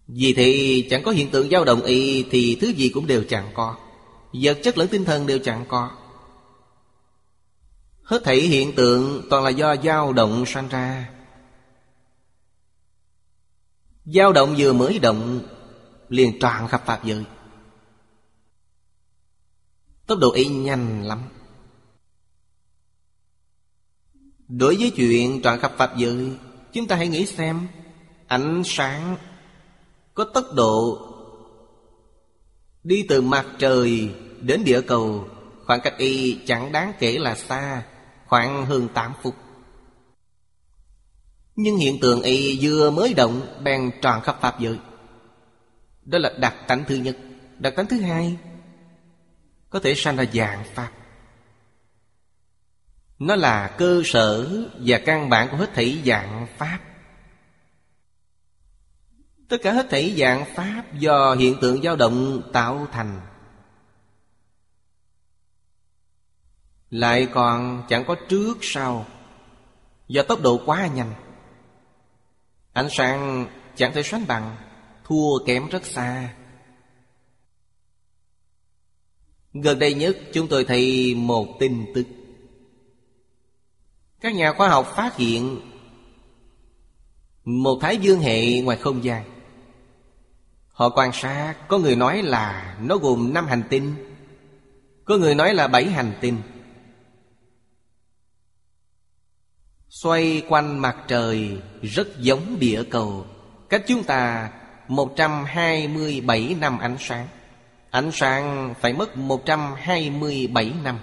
Vì thì chẳng có hiện tượng dao động y Thì thứ gì cũng đều chẳng có. Vật chất lẫn tinh thần đều chẳng có. Hết thảy hiện tượng toàn là do dao động sanh ra. Dao động vừa mới động, liền tràn khắp pháp giới. Tốc độ y nhanh lắm. Đối với chuyện tràn khắp pháp giới, chúng ta hãy nghĩ xem, ánh sáng có tốc độ đi từ mặt trời đến địa cầu, khoảng cách y chẳng đáng kể là xa, khoảng hơn 8 phút. Nhưng hiện tượng y vừa mới động, Bèn tròn khắp Pháp giới. Đó là đặc tánh thứ nhất. Đặc tánh thứ hai, Có thể sanh ra dạng Pháp. Nó là cơ sở Và căn bản của hết thảy dạng Pháp. Tất cả hết thảy dạng Pháp Do hiện tượng dao động tạo thành. Lại còn chẳng có trước sau, Do tốc độ quá nhanh. Ánh sáng chẳng thể sánh bằng, Thua kém rất xa. Gần đây nhất chúng tôi thấy một tin tức. Các nhà khoa học phát hiện Một thái dương hệ ngoài không gian. Họ quan sát, Có người nói là nó gồm năm hành tinh. Có người nói là bảy hành tinh. Xoay quanh mặt trời rất giống địa cầu. Cách chúng ta 127 năm ánh sáng. Ánh sáng phải mất 127 năm.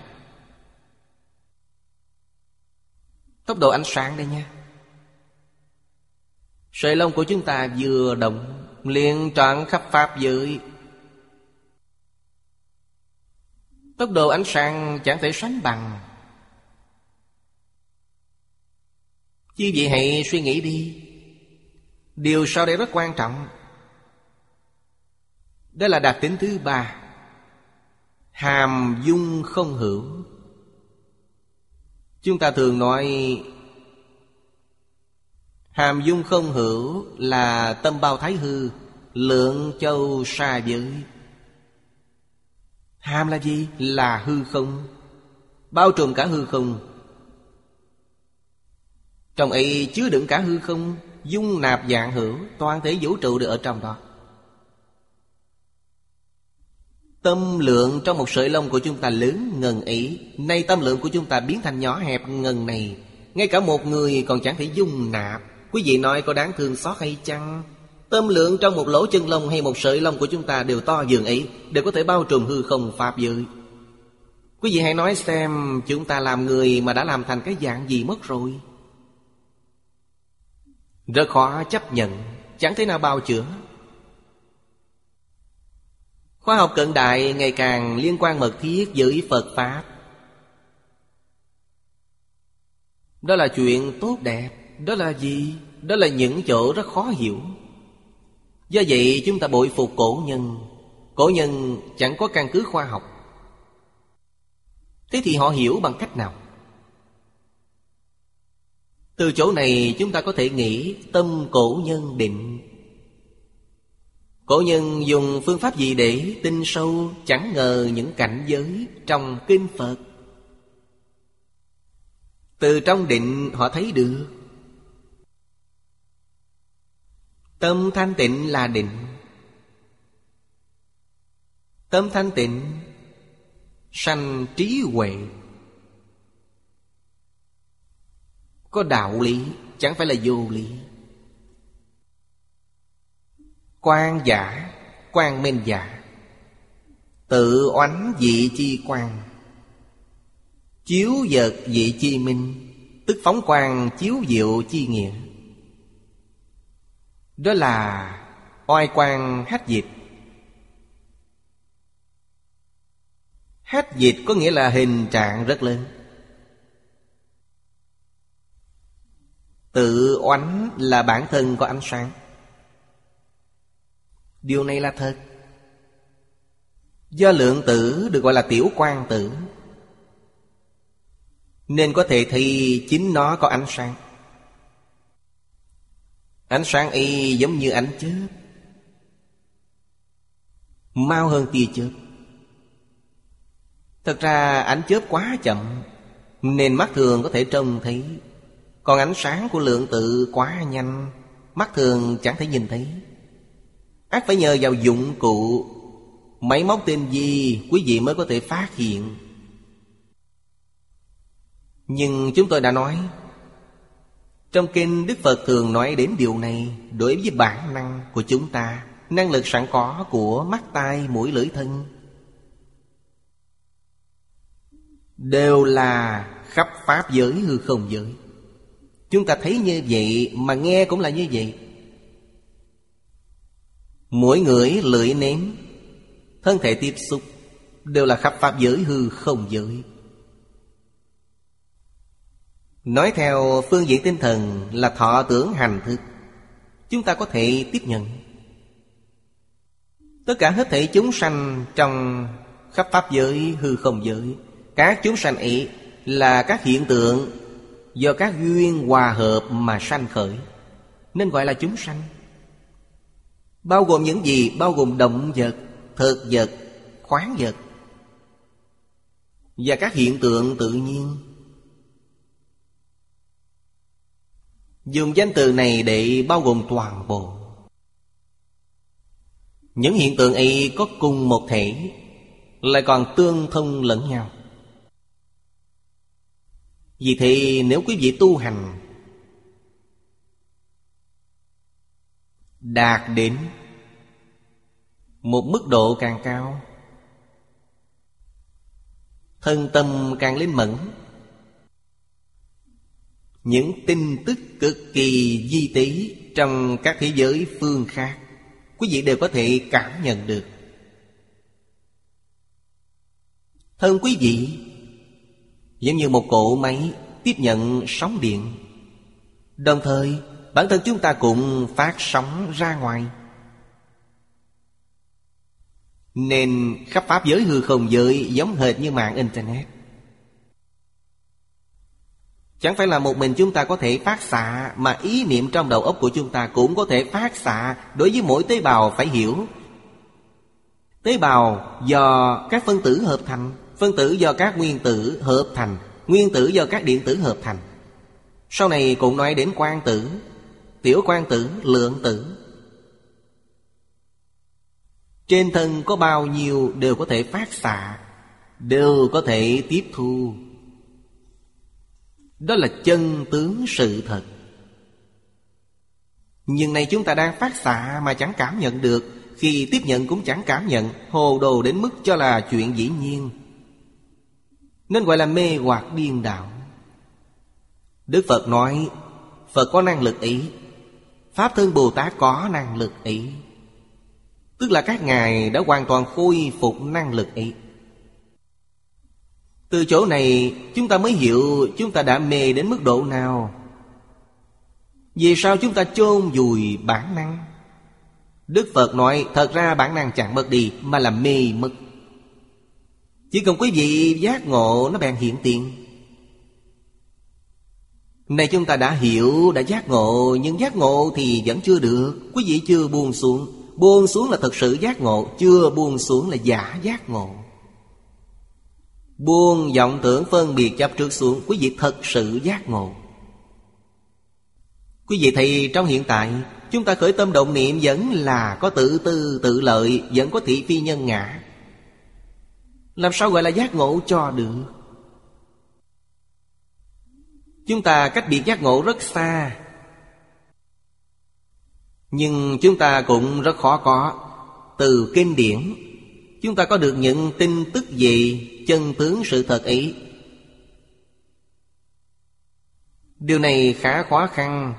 Tốc độ ánh sáng đây nha. Sợi lông của chúng ta vừa động liền trọn khắp Pháp giới Tốc độ ánh sáng chẳng thể sánh bằng. Chứ vậy hãy suy nghĩ đi. Điều sau đây rất quan trọng. Đó là đặc tính thứ ba. Hàm dung không hữu. Chúng ta thường nói Hàm dung không hữu là tâm bao thái hư, Lượng châu xa giới. Hàm là gì? Là hư không. Bao trùm cả hư không. Trong ấy chứa đựng cả hư không, Dung nạp dạng hữu, Toàn thể vũ trụ đều ở trong đó. Tâm lượng trong một sợi lông của chúng ta lớn ngần ấy, Nay tâm lượng của chúng ta biến thành nhỏ hẹp ngần này. Ngay cả một người còn chẳng thể dung nạp. Quý vị nói có đáng thương xót hay chăng? Tâm lượng trong một lỗ chân lông hay một sợi lông của chúng ta đều to dường ấy, Đều có thể bao trùm hư không pháp giới. Quý vị hãy nói xem, chúng ta làm người mà đã làm thành cái dạng gì mất rồi? Rất khó chấp nhận, Chẳng thể nào bao chữa. Khoa học cận đại ngày càng liên quan mật thiết với Phật Pháp. Đó là chuyện tốt đẹp. Đó là gì? Đó là những chỗ rất khó hiểu. Do vậy, chúng ta bội phục cổ nhân. Cổ nhân chẳng có căn cứ khoa học. Thế thì họ hiểu bằng cách nào? Từ chỗ này, chúng ta có thể nghĩ tâm cổ nhân định. Cổ nhân dùng phương pháp gì để tin sâu, Chẳng ngờ những cảnh giới trong kinh Phật? Từ trong định, họ thấy được. Tâm thanh tịnh là định. Tâm thanh tịnh, Sanh trí huệ. Có đạo lý, Chẳng phải là vô lý. Quan giả Quan minh giả. Tự oánh dị chi quan Chiếu vật dị chi minh, Tức phóng quan chiếu diệu chi nghĩa. Đó là oai quan hách dịch Hách dịch có nghĩa là hình trạng rất lớn. Tự oánh là bản thân có ánh sáng. Điều này là thật. Do lượng tử được gọi là tiểu quan tử, Nên có thể thì chính nó có ánh sáng. Ánh sáng y giống như ánh chớp. Mau hơn tia chớp. Thật ra ánh chớp quá chậm, Nên mắt thường có thể trông thấy. Còn ánh sáng của lượng tự quá nhanh, Mắt thường chẳng thể nhìn thấy. Ác phải nhờ vào dụng cụ. Máy móc tên vi Quý vị mới có thể phát hiện. Nhưng chúng tôi đã nói trong kinh Đức Phật thường nói đến điều này, Đối với bản năng của chúng ta, Năng lực sẵn có của mắt, tai, mũi, lưỡi, thân, Đều là khắp Pháp giới hư không giới. Chúng ta thấy như vậy mà nghe cũng là như vậy. Mỗi người lưỡi, nếm, Thân thể tiếp xúc Đều là khắp Pháp giới hư không giới. Nói theo phương diện tinh thần là thọ tưởng hành thức. Chúng ta có thể tiếp nhận. Tất cả hết thể chúng sanh trong khắp Pháp giới hư không giới Các chúng sanh ấy là các hiện tượng Do các duyên hòa hợp mà sanh khởi Nên gọi là chúng sanh. Bao gồm những gì? Bao gồm động vật, thực vật, khoáng vật Và các hiện tượng tự nhiên. Dùng danh từ này để bao gồm toàn bộ. Những hiện tượng ấy có cùng một thể, Lại còn tương thông lẫn nhau. Vì thế, nếu quý vị tu hành, Đạt đến Một mức độ càng cao, Thân tâm càng linh mẫn những tin tức cực kỳ di tí trong các thế giới phương khác. Quý vị đều có thể cảm nhận được. Thân quý vị, giống như một cỗ máy tiếp nhận sóng điện. Đồng thời, bản thân chúng ta cũng phát sóng ra ngoài. Nên khắp pháp giới hư không giới giống hệt như mạng internet. Chẳng phải là một mình chúng ta có thể phát xạ Mà ý niệm trong đầu óc của chúng ta cũng có thể phát xạ Đối với mỗi tế bào phải hiểu. Tế bào do các phân tử hợp thành Phân tử do các nguyên tử hợp thành Nguyên tử do các điện tử hợp thành. Sau này cũng nói đến quang tử Tiểu quang tử, lượng tử. Trên thân có bao nhiêu đều có thể phát xạ Đều có thể tiếp thu đó là chân tướng sự thật. Nhưng này chúng ta đang phát xạ mà chẳng cảm nhận được, Khi tiếp nhận cũng chẳng cảm nhận, Hồ đồ đến mức cho là chuyện dĩ nhiên. Nên gọi là mê hoặc điên đạo Đức Phật nói, Phật có năng lực ý, Pháp thân Bồ Tát có năng lực ý. Tức là các ngài đã hoàn toàn khôi phục năng lực ý từ chỗ này chúng ta mới hiểu chúng ta đã mê đến mức độ nào. Vì sao chúng ta chôn vùi bản năng? Đức Phật nói thật ra bản năng chẳng mất đi mà là mê mất. Chỉ cần quý vị giác ngộ nó bèn hiện tiền. Này chúng ta đã hiểu, đã giác ngộ Nhưng giác ngộ thì vẫn chưa được. Quý vị chưa buông xuống. Buông xuống là thật sự giác ngộ Chưa buông xuống là giả giác ngộ. Buông vọng tưởng phân biệt chấp trước xuống, Quý vị thật sự giác ngộ. Quý vị thấy trong hiện tại, Chúng ta khởi tâm động niệm vẫn là có tự tư, tự lợi, Vẫn có thị phi nhân ngã. Làm sao gọi là giác ngộ cho được? Chúng ta cách biệt giác ngộ rất xa. Nhưng chúng ta cũng rất khó có Từ kinh điển. Chúng ta có được những tin tức gì chân tướng sự thật ấy? Điều này khá khó khăn.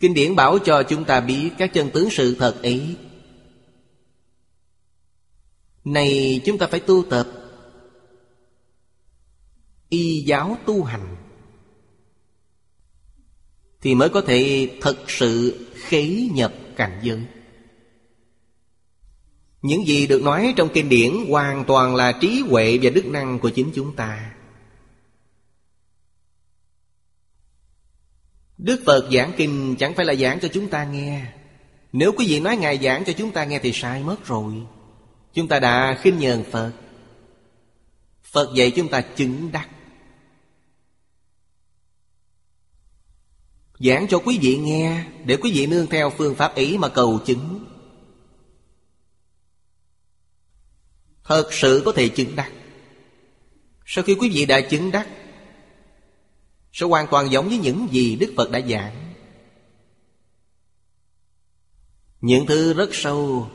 Kinh điển bảo cho chúng ta biết các chân tướng sự thật ấy. Này, chúng ta phải tu tập. Y giáo tu hành. Thì mới có thể thật sự khế nhập cảnh giới những gì được nói trong kinh điển hoàn toàn là trí huệ và đức năng của chính chúng ta. Đức Phật giảng kinh chẳng phải là giảng cho chúng ta nghe. Nếu quý vị nói Ngài giảng cho chúng ta nghe thì sai mất rồi. Chúng ta đã khinh nhờn Phật. Phật dạy chúng ta chứng đắc. Giảng cho quý vị nghe Để quý vị nương theo phương pháp ý mà cầu chứng. Thật sự có thể chứng đắc. Sau khi quý vị đã chứng đắc, Sẽ hoàn toàn giống với những gì Đức Phật đã giảng. Những thứ rất sâu,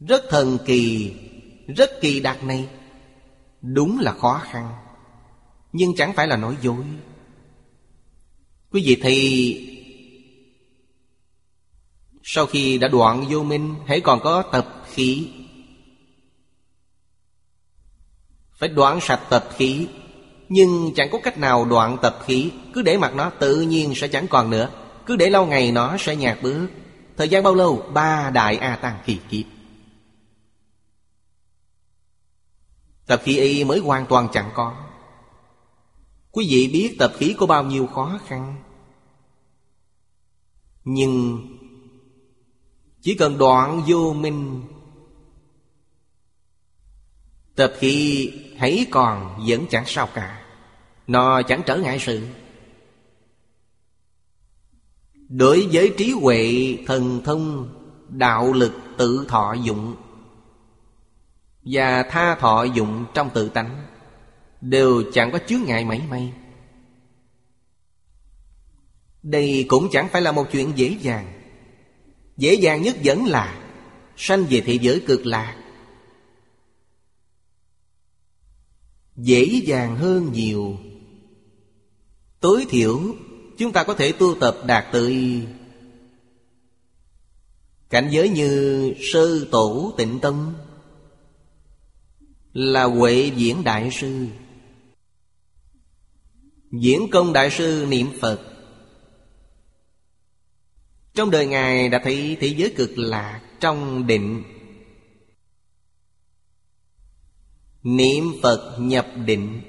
Rất thần kỳ, Rất kỳ đặc này Đúng là khó khăn, Nhưng chẳng phải là nói dối. Quý vị thì Sau khi đã đoạn vô minh Hãy còn có tập khí Phải đoạn sạch tập khí. Nhưng chẳng có cách nào đoạn tập khí, Cứ để mặc nó tự nhiên sẽ chẳng còn nữa. Cứ để lâu ngày nó sẽ nhạt bước. Thời gian bao lâu? Ba đại A Tăng kỳ kiếp. Tập khí y mới hoàn toàn chẳng có. Quý vị biết tập khí có bao nhiêu khó khăn? Nhưng Chỉ cần đoạn vô minh Tập khí hãy còn vẫn chẳng sao cả, Nó chẳng trở ngại sự. Đối với trí huệ thần thông, Đạo lực tự thọ dụng Và tha thọ dụng trong tự tánh Đều chẳng có chướng ngại mảy may. Đây cũng chẳng phải là một chuyện dễ dàng. Dễ dàng nhất vẫn là Sanh về thế giới cực lạc. Dễ dàng hơn nhiều. Tối thiểu, Chúng ta có thể tu tập đạt tới Cảnh giới như sư tổ tịnh tâm Là Huệ Diễn Đại Sư. Diễn công Đại Sư niệm Phật. Trong đời Ngài đã thấy thế giới cực lạc trong định. Niệm Phật nhập định.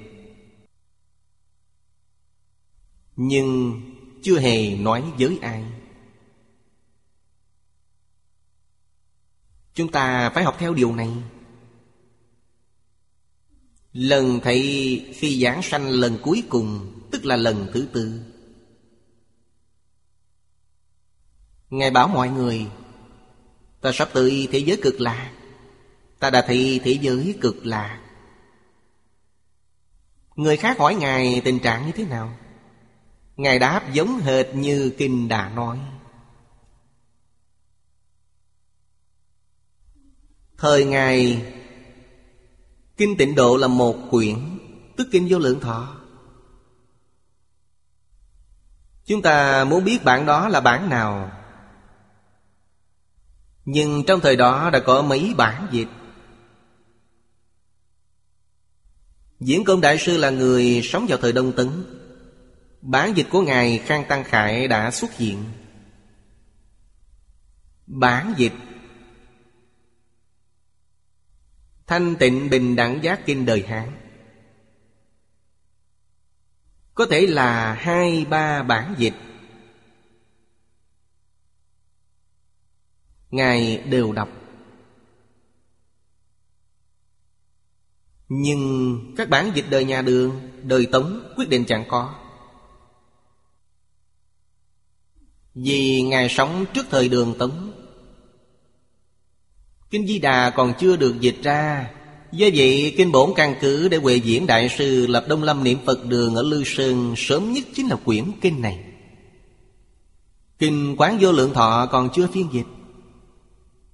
Nhưng chưa hề nói với ai. Chúng ta phải học theo điều này. Lần thầy khi giảng sanh lần cuối cùng, Tức là lần thứ tư. Ngài bảo mọi người, Ta sắp tới thế giới cực lạc. Ta đã thị thế giới cực lạc. Người khác hỏi Ngài tình trạng như thế nào? Ngài đáp giống hệt như Kinh đã nói. Thời Ngài, Kinh tịnh độ là một quyển Tức Kinh Vô Lượng Thọ. Chúng ta muốn biết bản đó là bản nào? Nhưng trong thời đó đã có mấy bản dịch. Diễn công đại sư là người sống vào thời Đông Tấn. Bản dịch của Ngài Khang Tăng Khải đã xuất hiện. Bản dịch. Thanh tịnh bình đẳng giác kinh đời Hán. Có thể là hai ba bản dịch. Ngài đều đọc. Nhưng các bản dịch đời nhà đường, Đời Tống quyết định chẳng có. Vì Ngài sống trước thời đường Tống. Kinh Di Đà còn chưa được dịch ra. Do vậy, Kinh Bổn căn cứ để Huệ Diễn Đại Sư Lập Đông Lâm Niệm Phật Đường ở Lư Sơn Sớm nhất chính là quyển kinh này. Kinh Quán Vô Lượng Thọ còn chưa phiên dịch.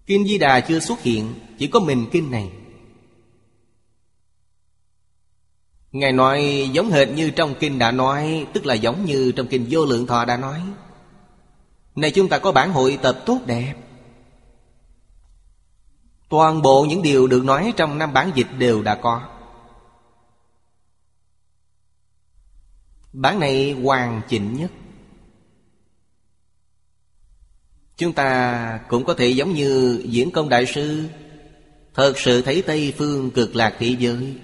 Kinh Di Đà chưa xuất hiện, Chỉ có mình kinh này. Ngài nói giống hệt như trong kinh đã nói, Tức là giống như trong kinh Vô Lượng Thọ đã nói. Này chúng ta có bản hội tập tốt đẹp. Toàn bộ những điều được nói trong năm bản dịch đều đã có. Bản này hoàn chỉnh nhất. Chúng ta cũng có thể giống như diễn công đại sư, Thật sự thấy Tây Phương cực lạc thế giới.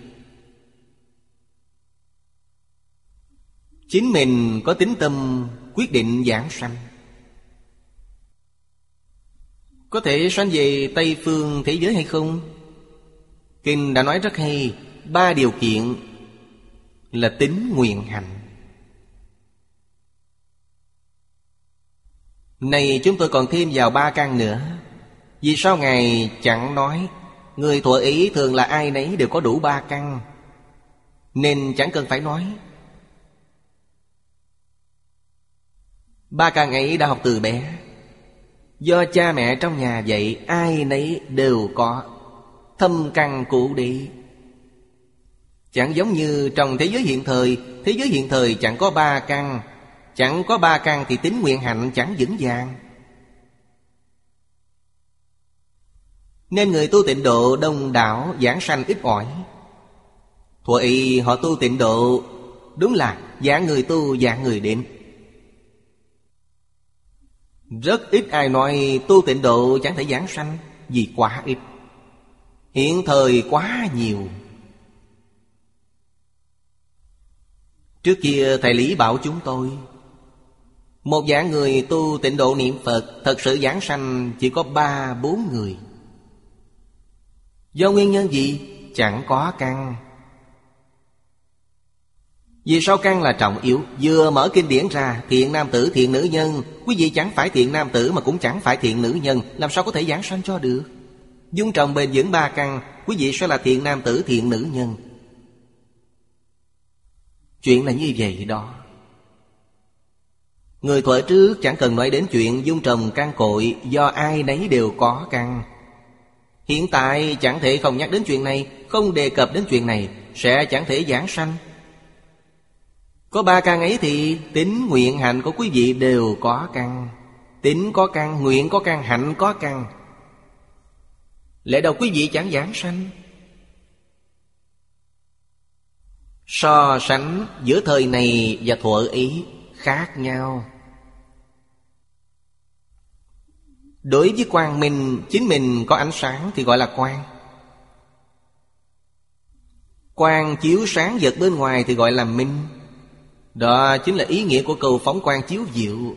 Chính mình có tính tâm quyết định giảng sanh. Có thể sanh về Tây Phương thế giới hay không? Kinh đã nói rất hay, Ba điều kiện là tính nguyện hạnh Này, chúng tôi còn thêm vào ba căn nữa. Vì sao Ngài chẳng nói, Người thuở ý thường là ai nấy đều có đủ ba căn? Nên chẳng cần phải nói Ba căn ấy đã học từ bé. Do cha mẹ trong nhà dạy, Ai nấy đều có Thâm căn cụ đi. Chẳng giống như trong thế giới hiện thời, Thế giới hiện thời chẳng có ba căn, Chẳng có ba căn thì tính nguyện hạnh chẳng vững vàng. Nên người tu tịnh độ đông đảo giảng sanh ít ỏi. Thuở y họ tu tịnh độ Đúng là dạng người tu dạng người đến. Rất ít ai nói tu tịnh độ chẳng thể giảng sanh Vì quá ít. Hiện thời quá nhiều. Trước kia thầy Lý bảo chúng tôi, Một dạng người tu tịnh độ niệm Phật, Thật sự giảng sanh chỉ có ba, bốn người. Do nguyên nhân gì? Chẳng có căn. Vì sao căn là trọng yếu? Vừa mở kinh điển ra Thiện nam tử, thiện nữ nhân. Quý vị chẳng phải thiện nam tử mà cũng chẳng phải thiện nữ nhân. Làm sao có thể giảng sanh cho được? Dung trồng bền vững ba căn Quý vị sẽ là thiện nam tử, thiện nữ nhân. Chuyện là như vậy đó. Người thuở trước chẳng cần nói đến chuyện dung trồng căn cội Do ai nấy đều có căn. Hiện tại chẳng thể không nhắc đến chuyện này Không đề cập đến chuyện này Sẽ chẳng thể giảng sanh. Có ba căn ấy thì Tính nguyện hạnh của quý vị đều có căn. Tính có căn, nguyện có căn, hạnh có căn. Lẽ đâu quý vị chẳng giảng sanh. So sánh giữa thời này và thuở ý khác nhau. Đối với quang minh Chính mình có ánh sáng thì gọi là quang. Quang chiếu sáng vật bên ngoài thì gọi là minh. Đó chính là ý nghĩa của câu phóng quan chiếu diệu.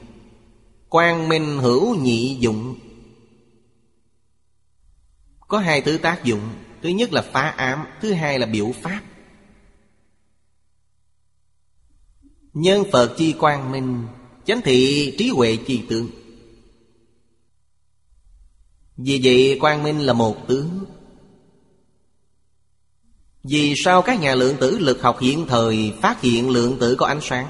Quang minh hữu nhị dụng. Có hai thứ tác dụng. Thứ nhất là phá ám, Thứ hai là biểu pháp. Nhân Phật chi quang minh, Chánh thị trí huệ chi tướng. Vì vậy, quang minh là một tướng. Vì sao các nhà lượng tử lực học hiện thời Phát hiện lượng tử có ánh sáng?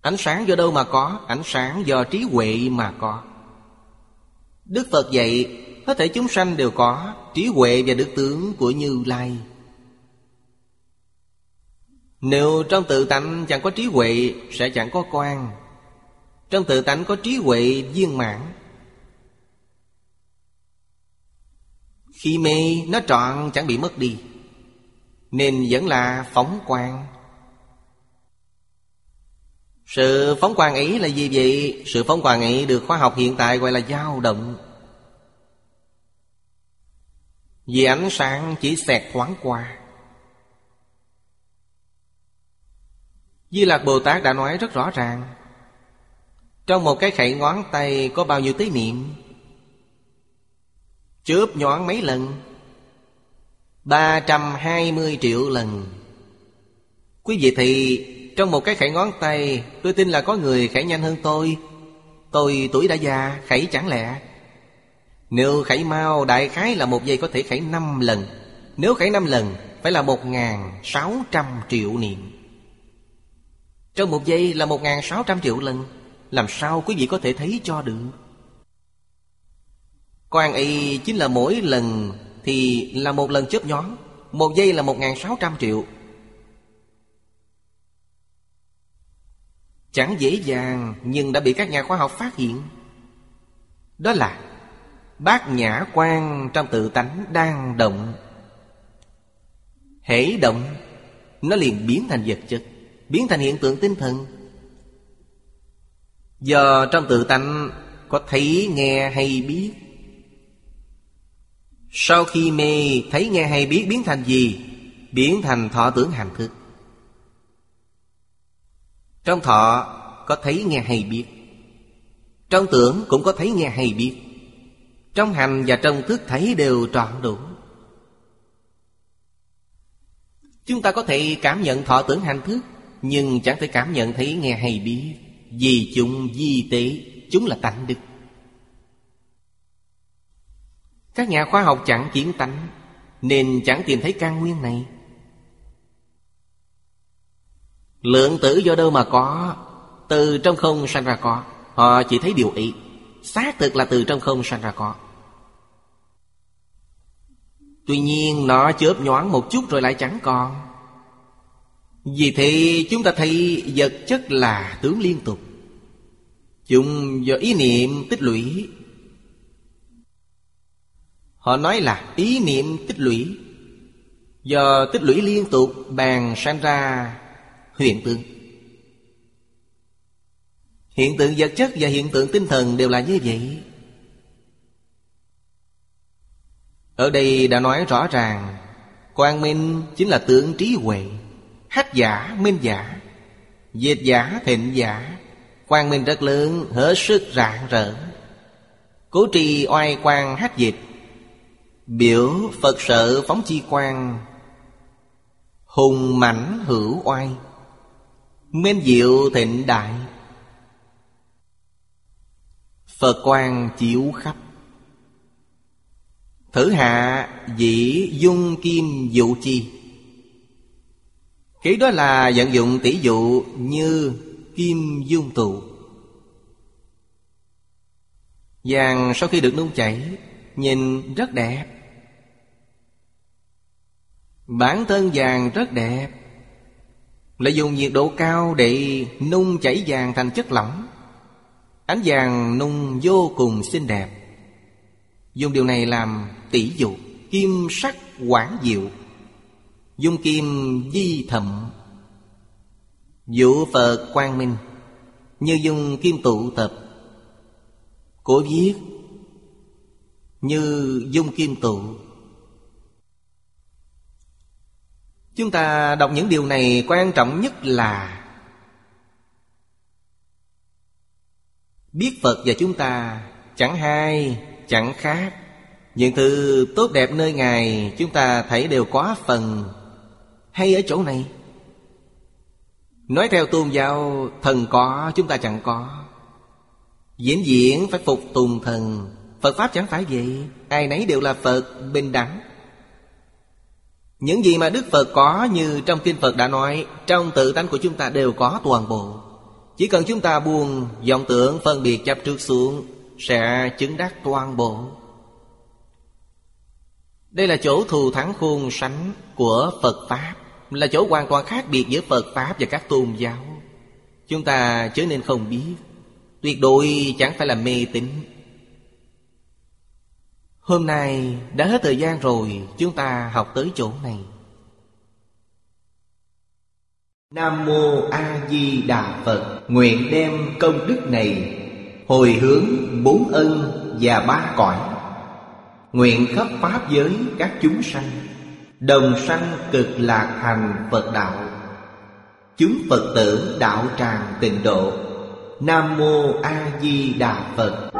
Ánh sáng do đâu mà có? Ánh sáng do trí huệ mà có. Đức Phật dạy, Hết thể chúng sanh đều có Trí huệ và đức tướng của Như Lai. Nếu trong tự tánh chẳng có trí huệ, Sẽ chẳng có quan Trong tự tánh có trí huệ viên mãn. Khi mê, nó trọn chẳng bị mất đi, Nên vẫn là phóng quang. Sự phóng quang ấy là gì vậy? Sự phóng quang ấy được khoa học hiện tại gọi là dao động. Vì ánh sáng chỉ xẹt thoáng qua. Di Lạc Bồ Tát đã nói rất rõ ràng, Trong một cái khẩy ngón tay có bao nhiêu tế niệm Chớp nhoáng mấy lần. 320 triệu lần. Quý vị thì, trong một cái khẩy ngón tay, Tôi tin là có người khẩy nhanh hơn tôi. Tôi tuổi đã già khẩy chẳng lẽ. Nếu khẩy mau, đại khái là một giây có thể khẩy 5 lần. Nếu khẩy 5 lần, phải là 1.600 triệu niệm. Trong một giây là 1.600 triệu lần. Làm sao quý vị có thể thấy cho được? Quan y chính là mỗi lần Thì là một lần chớp nhón Một giây là 1.600 triệu. Chẳng dễ dàng, Nhưng đã bị các nhà khoa học phát hiện. Đó là Bát nhã quan trong tự tánh đang động. Hễ động, Nó liền biến thành vật chất, biến thành hiện tượng tinh thần. Do trong tự tánh có thấy, nghe hay biết sau khi mê, thấy nghe hay biết biến thành gì, biến thành thọ tưởng hành thức. Trong thọ, có thấy nghe hay biết. Trong tưởng cũng có thấy nghe hay biết. Trong hành và trong thức thấy đều trọn đủ. Chúng ta có thể cảm nhận thọ tưởng hành thức, Nhưng chẳng thể cảm nhận thấy nghe hay biết. Vì chúng di tế, Chúng là tánh đức. Các nhà khoa học chẳng kiến tánh, Nên chẳng tìm thấy căn nguyên này. Lượng tử do đâu mà có? Từ trong không sanh ra có. Họ chỉ thấy điều ý Xác thực là từ trong không sanh ra có. Tuy nhiên, nó chớp nhoáng một chút rồi lại chẳng còn. Vì thế, chúng ta thấy vật chất là tướng liên tục. Chúng do ý niệm, tích lũy Họ nói là ý niệm tích lũy. Do tích lũy liên tục bàn sanh ra hiện tượng. Hiện tượng vật chất và hiện tượng tinh thần đều là như vậy. Ở đây đã nói rõ ràng Quang minh chính là tượng trí huệ Hách giả, minh giả Diệt giả, thịnh giả. Quang minh rất lớn, hết sức rạng rỡ. Cố trì oai quang hách dịch Biểu Phật sợ phóng chi quang. Hùng mảnh hữu oai. Minh diệu thịnh đại. Phật quang chiếu khắp. Thử hạ dĩ dung kim dụ chi. Kỹ đó là vận dụng tỷ dụ như kim dung tụ. Vàng sau khi được nung chảy, Nhìn rất đẹp. Bản thân vàng rất đẹp. Lại dùng nhiệt độ cao để nung chảy vàng thành chất lỏng. Ánh vàng nung vô cùng xinh đẹp. Dùng điều này làm tỷ dụ, Kim sắc quảng diệu. Dung kim di thậm. Dụ Phật quang minh, Như dung kim tụ tập. Cổ viết, Như dung kim tụ. Chúng ta đọc những điều này quan trọng nhất là Biết Phật và chúng ta chẳng hai, chẳng khác. Những thứ tốt đẹp nơi Ngài chúng ta thấy đều quá phần Hay ở chỗ này. Nói theo tôn giáo thần có chúng ta chẳng có. Diễn diễn phải phục tùng thần. Phật Pháp chẳng phải vậy. Ai nấy đều là Phật bình đẳng. Những gì mà Đức Phật có như trong Kinh Phật đã nói, Trong tự tánh của chúng ta đều có toàn bộ. Chỉ cần chúng ta buông vọng tưởng phân biệt chấp trước xuống, Sẽ chứng đắc toàn bộ. Đây là chỗ thù thắng khôn sánh của Phật Pháp, Là chỗ hoàn toàn khác biệt giữa Phật Pháp và các tôn giáo. Chúng ta chớ nên không biết, Tuyệt đối chẳng phải là mê tín. Hôm nay đã hết thời gian rồi, Chúng ta học tới chỗ này. Nam Mô A Di Đà Phật, Nguyện đem công đức này Hồi hướng bốn ân và ba cõi. Nguyện khắp Pháp giới các chúng sanh, Đồng sanh cực lạc thành Phật đạo. Chúng Phật tử đạo tràng tịnh độ. Nam Mô A Di Đà Phật.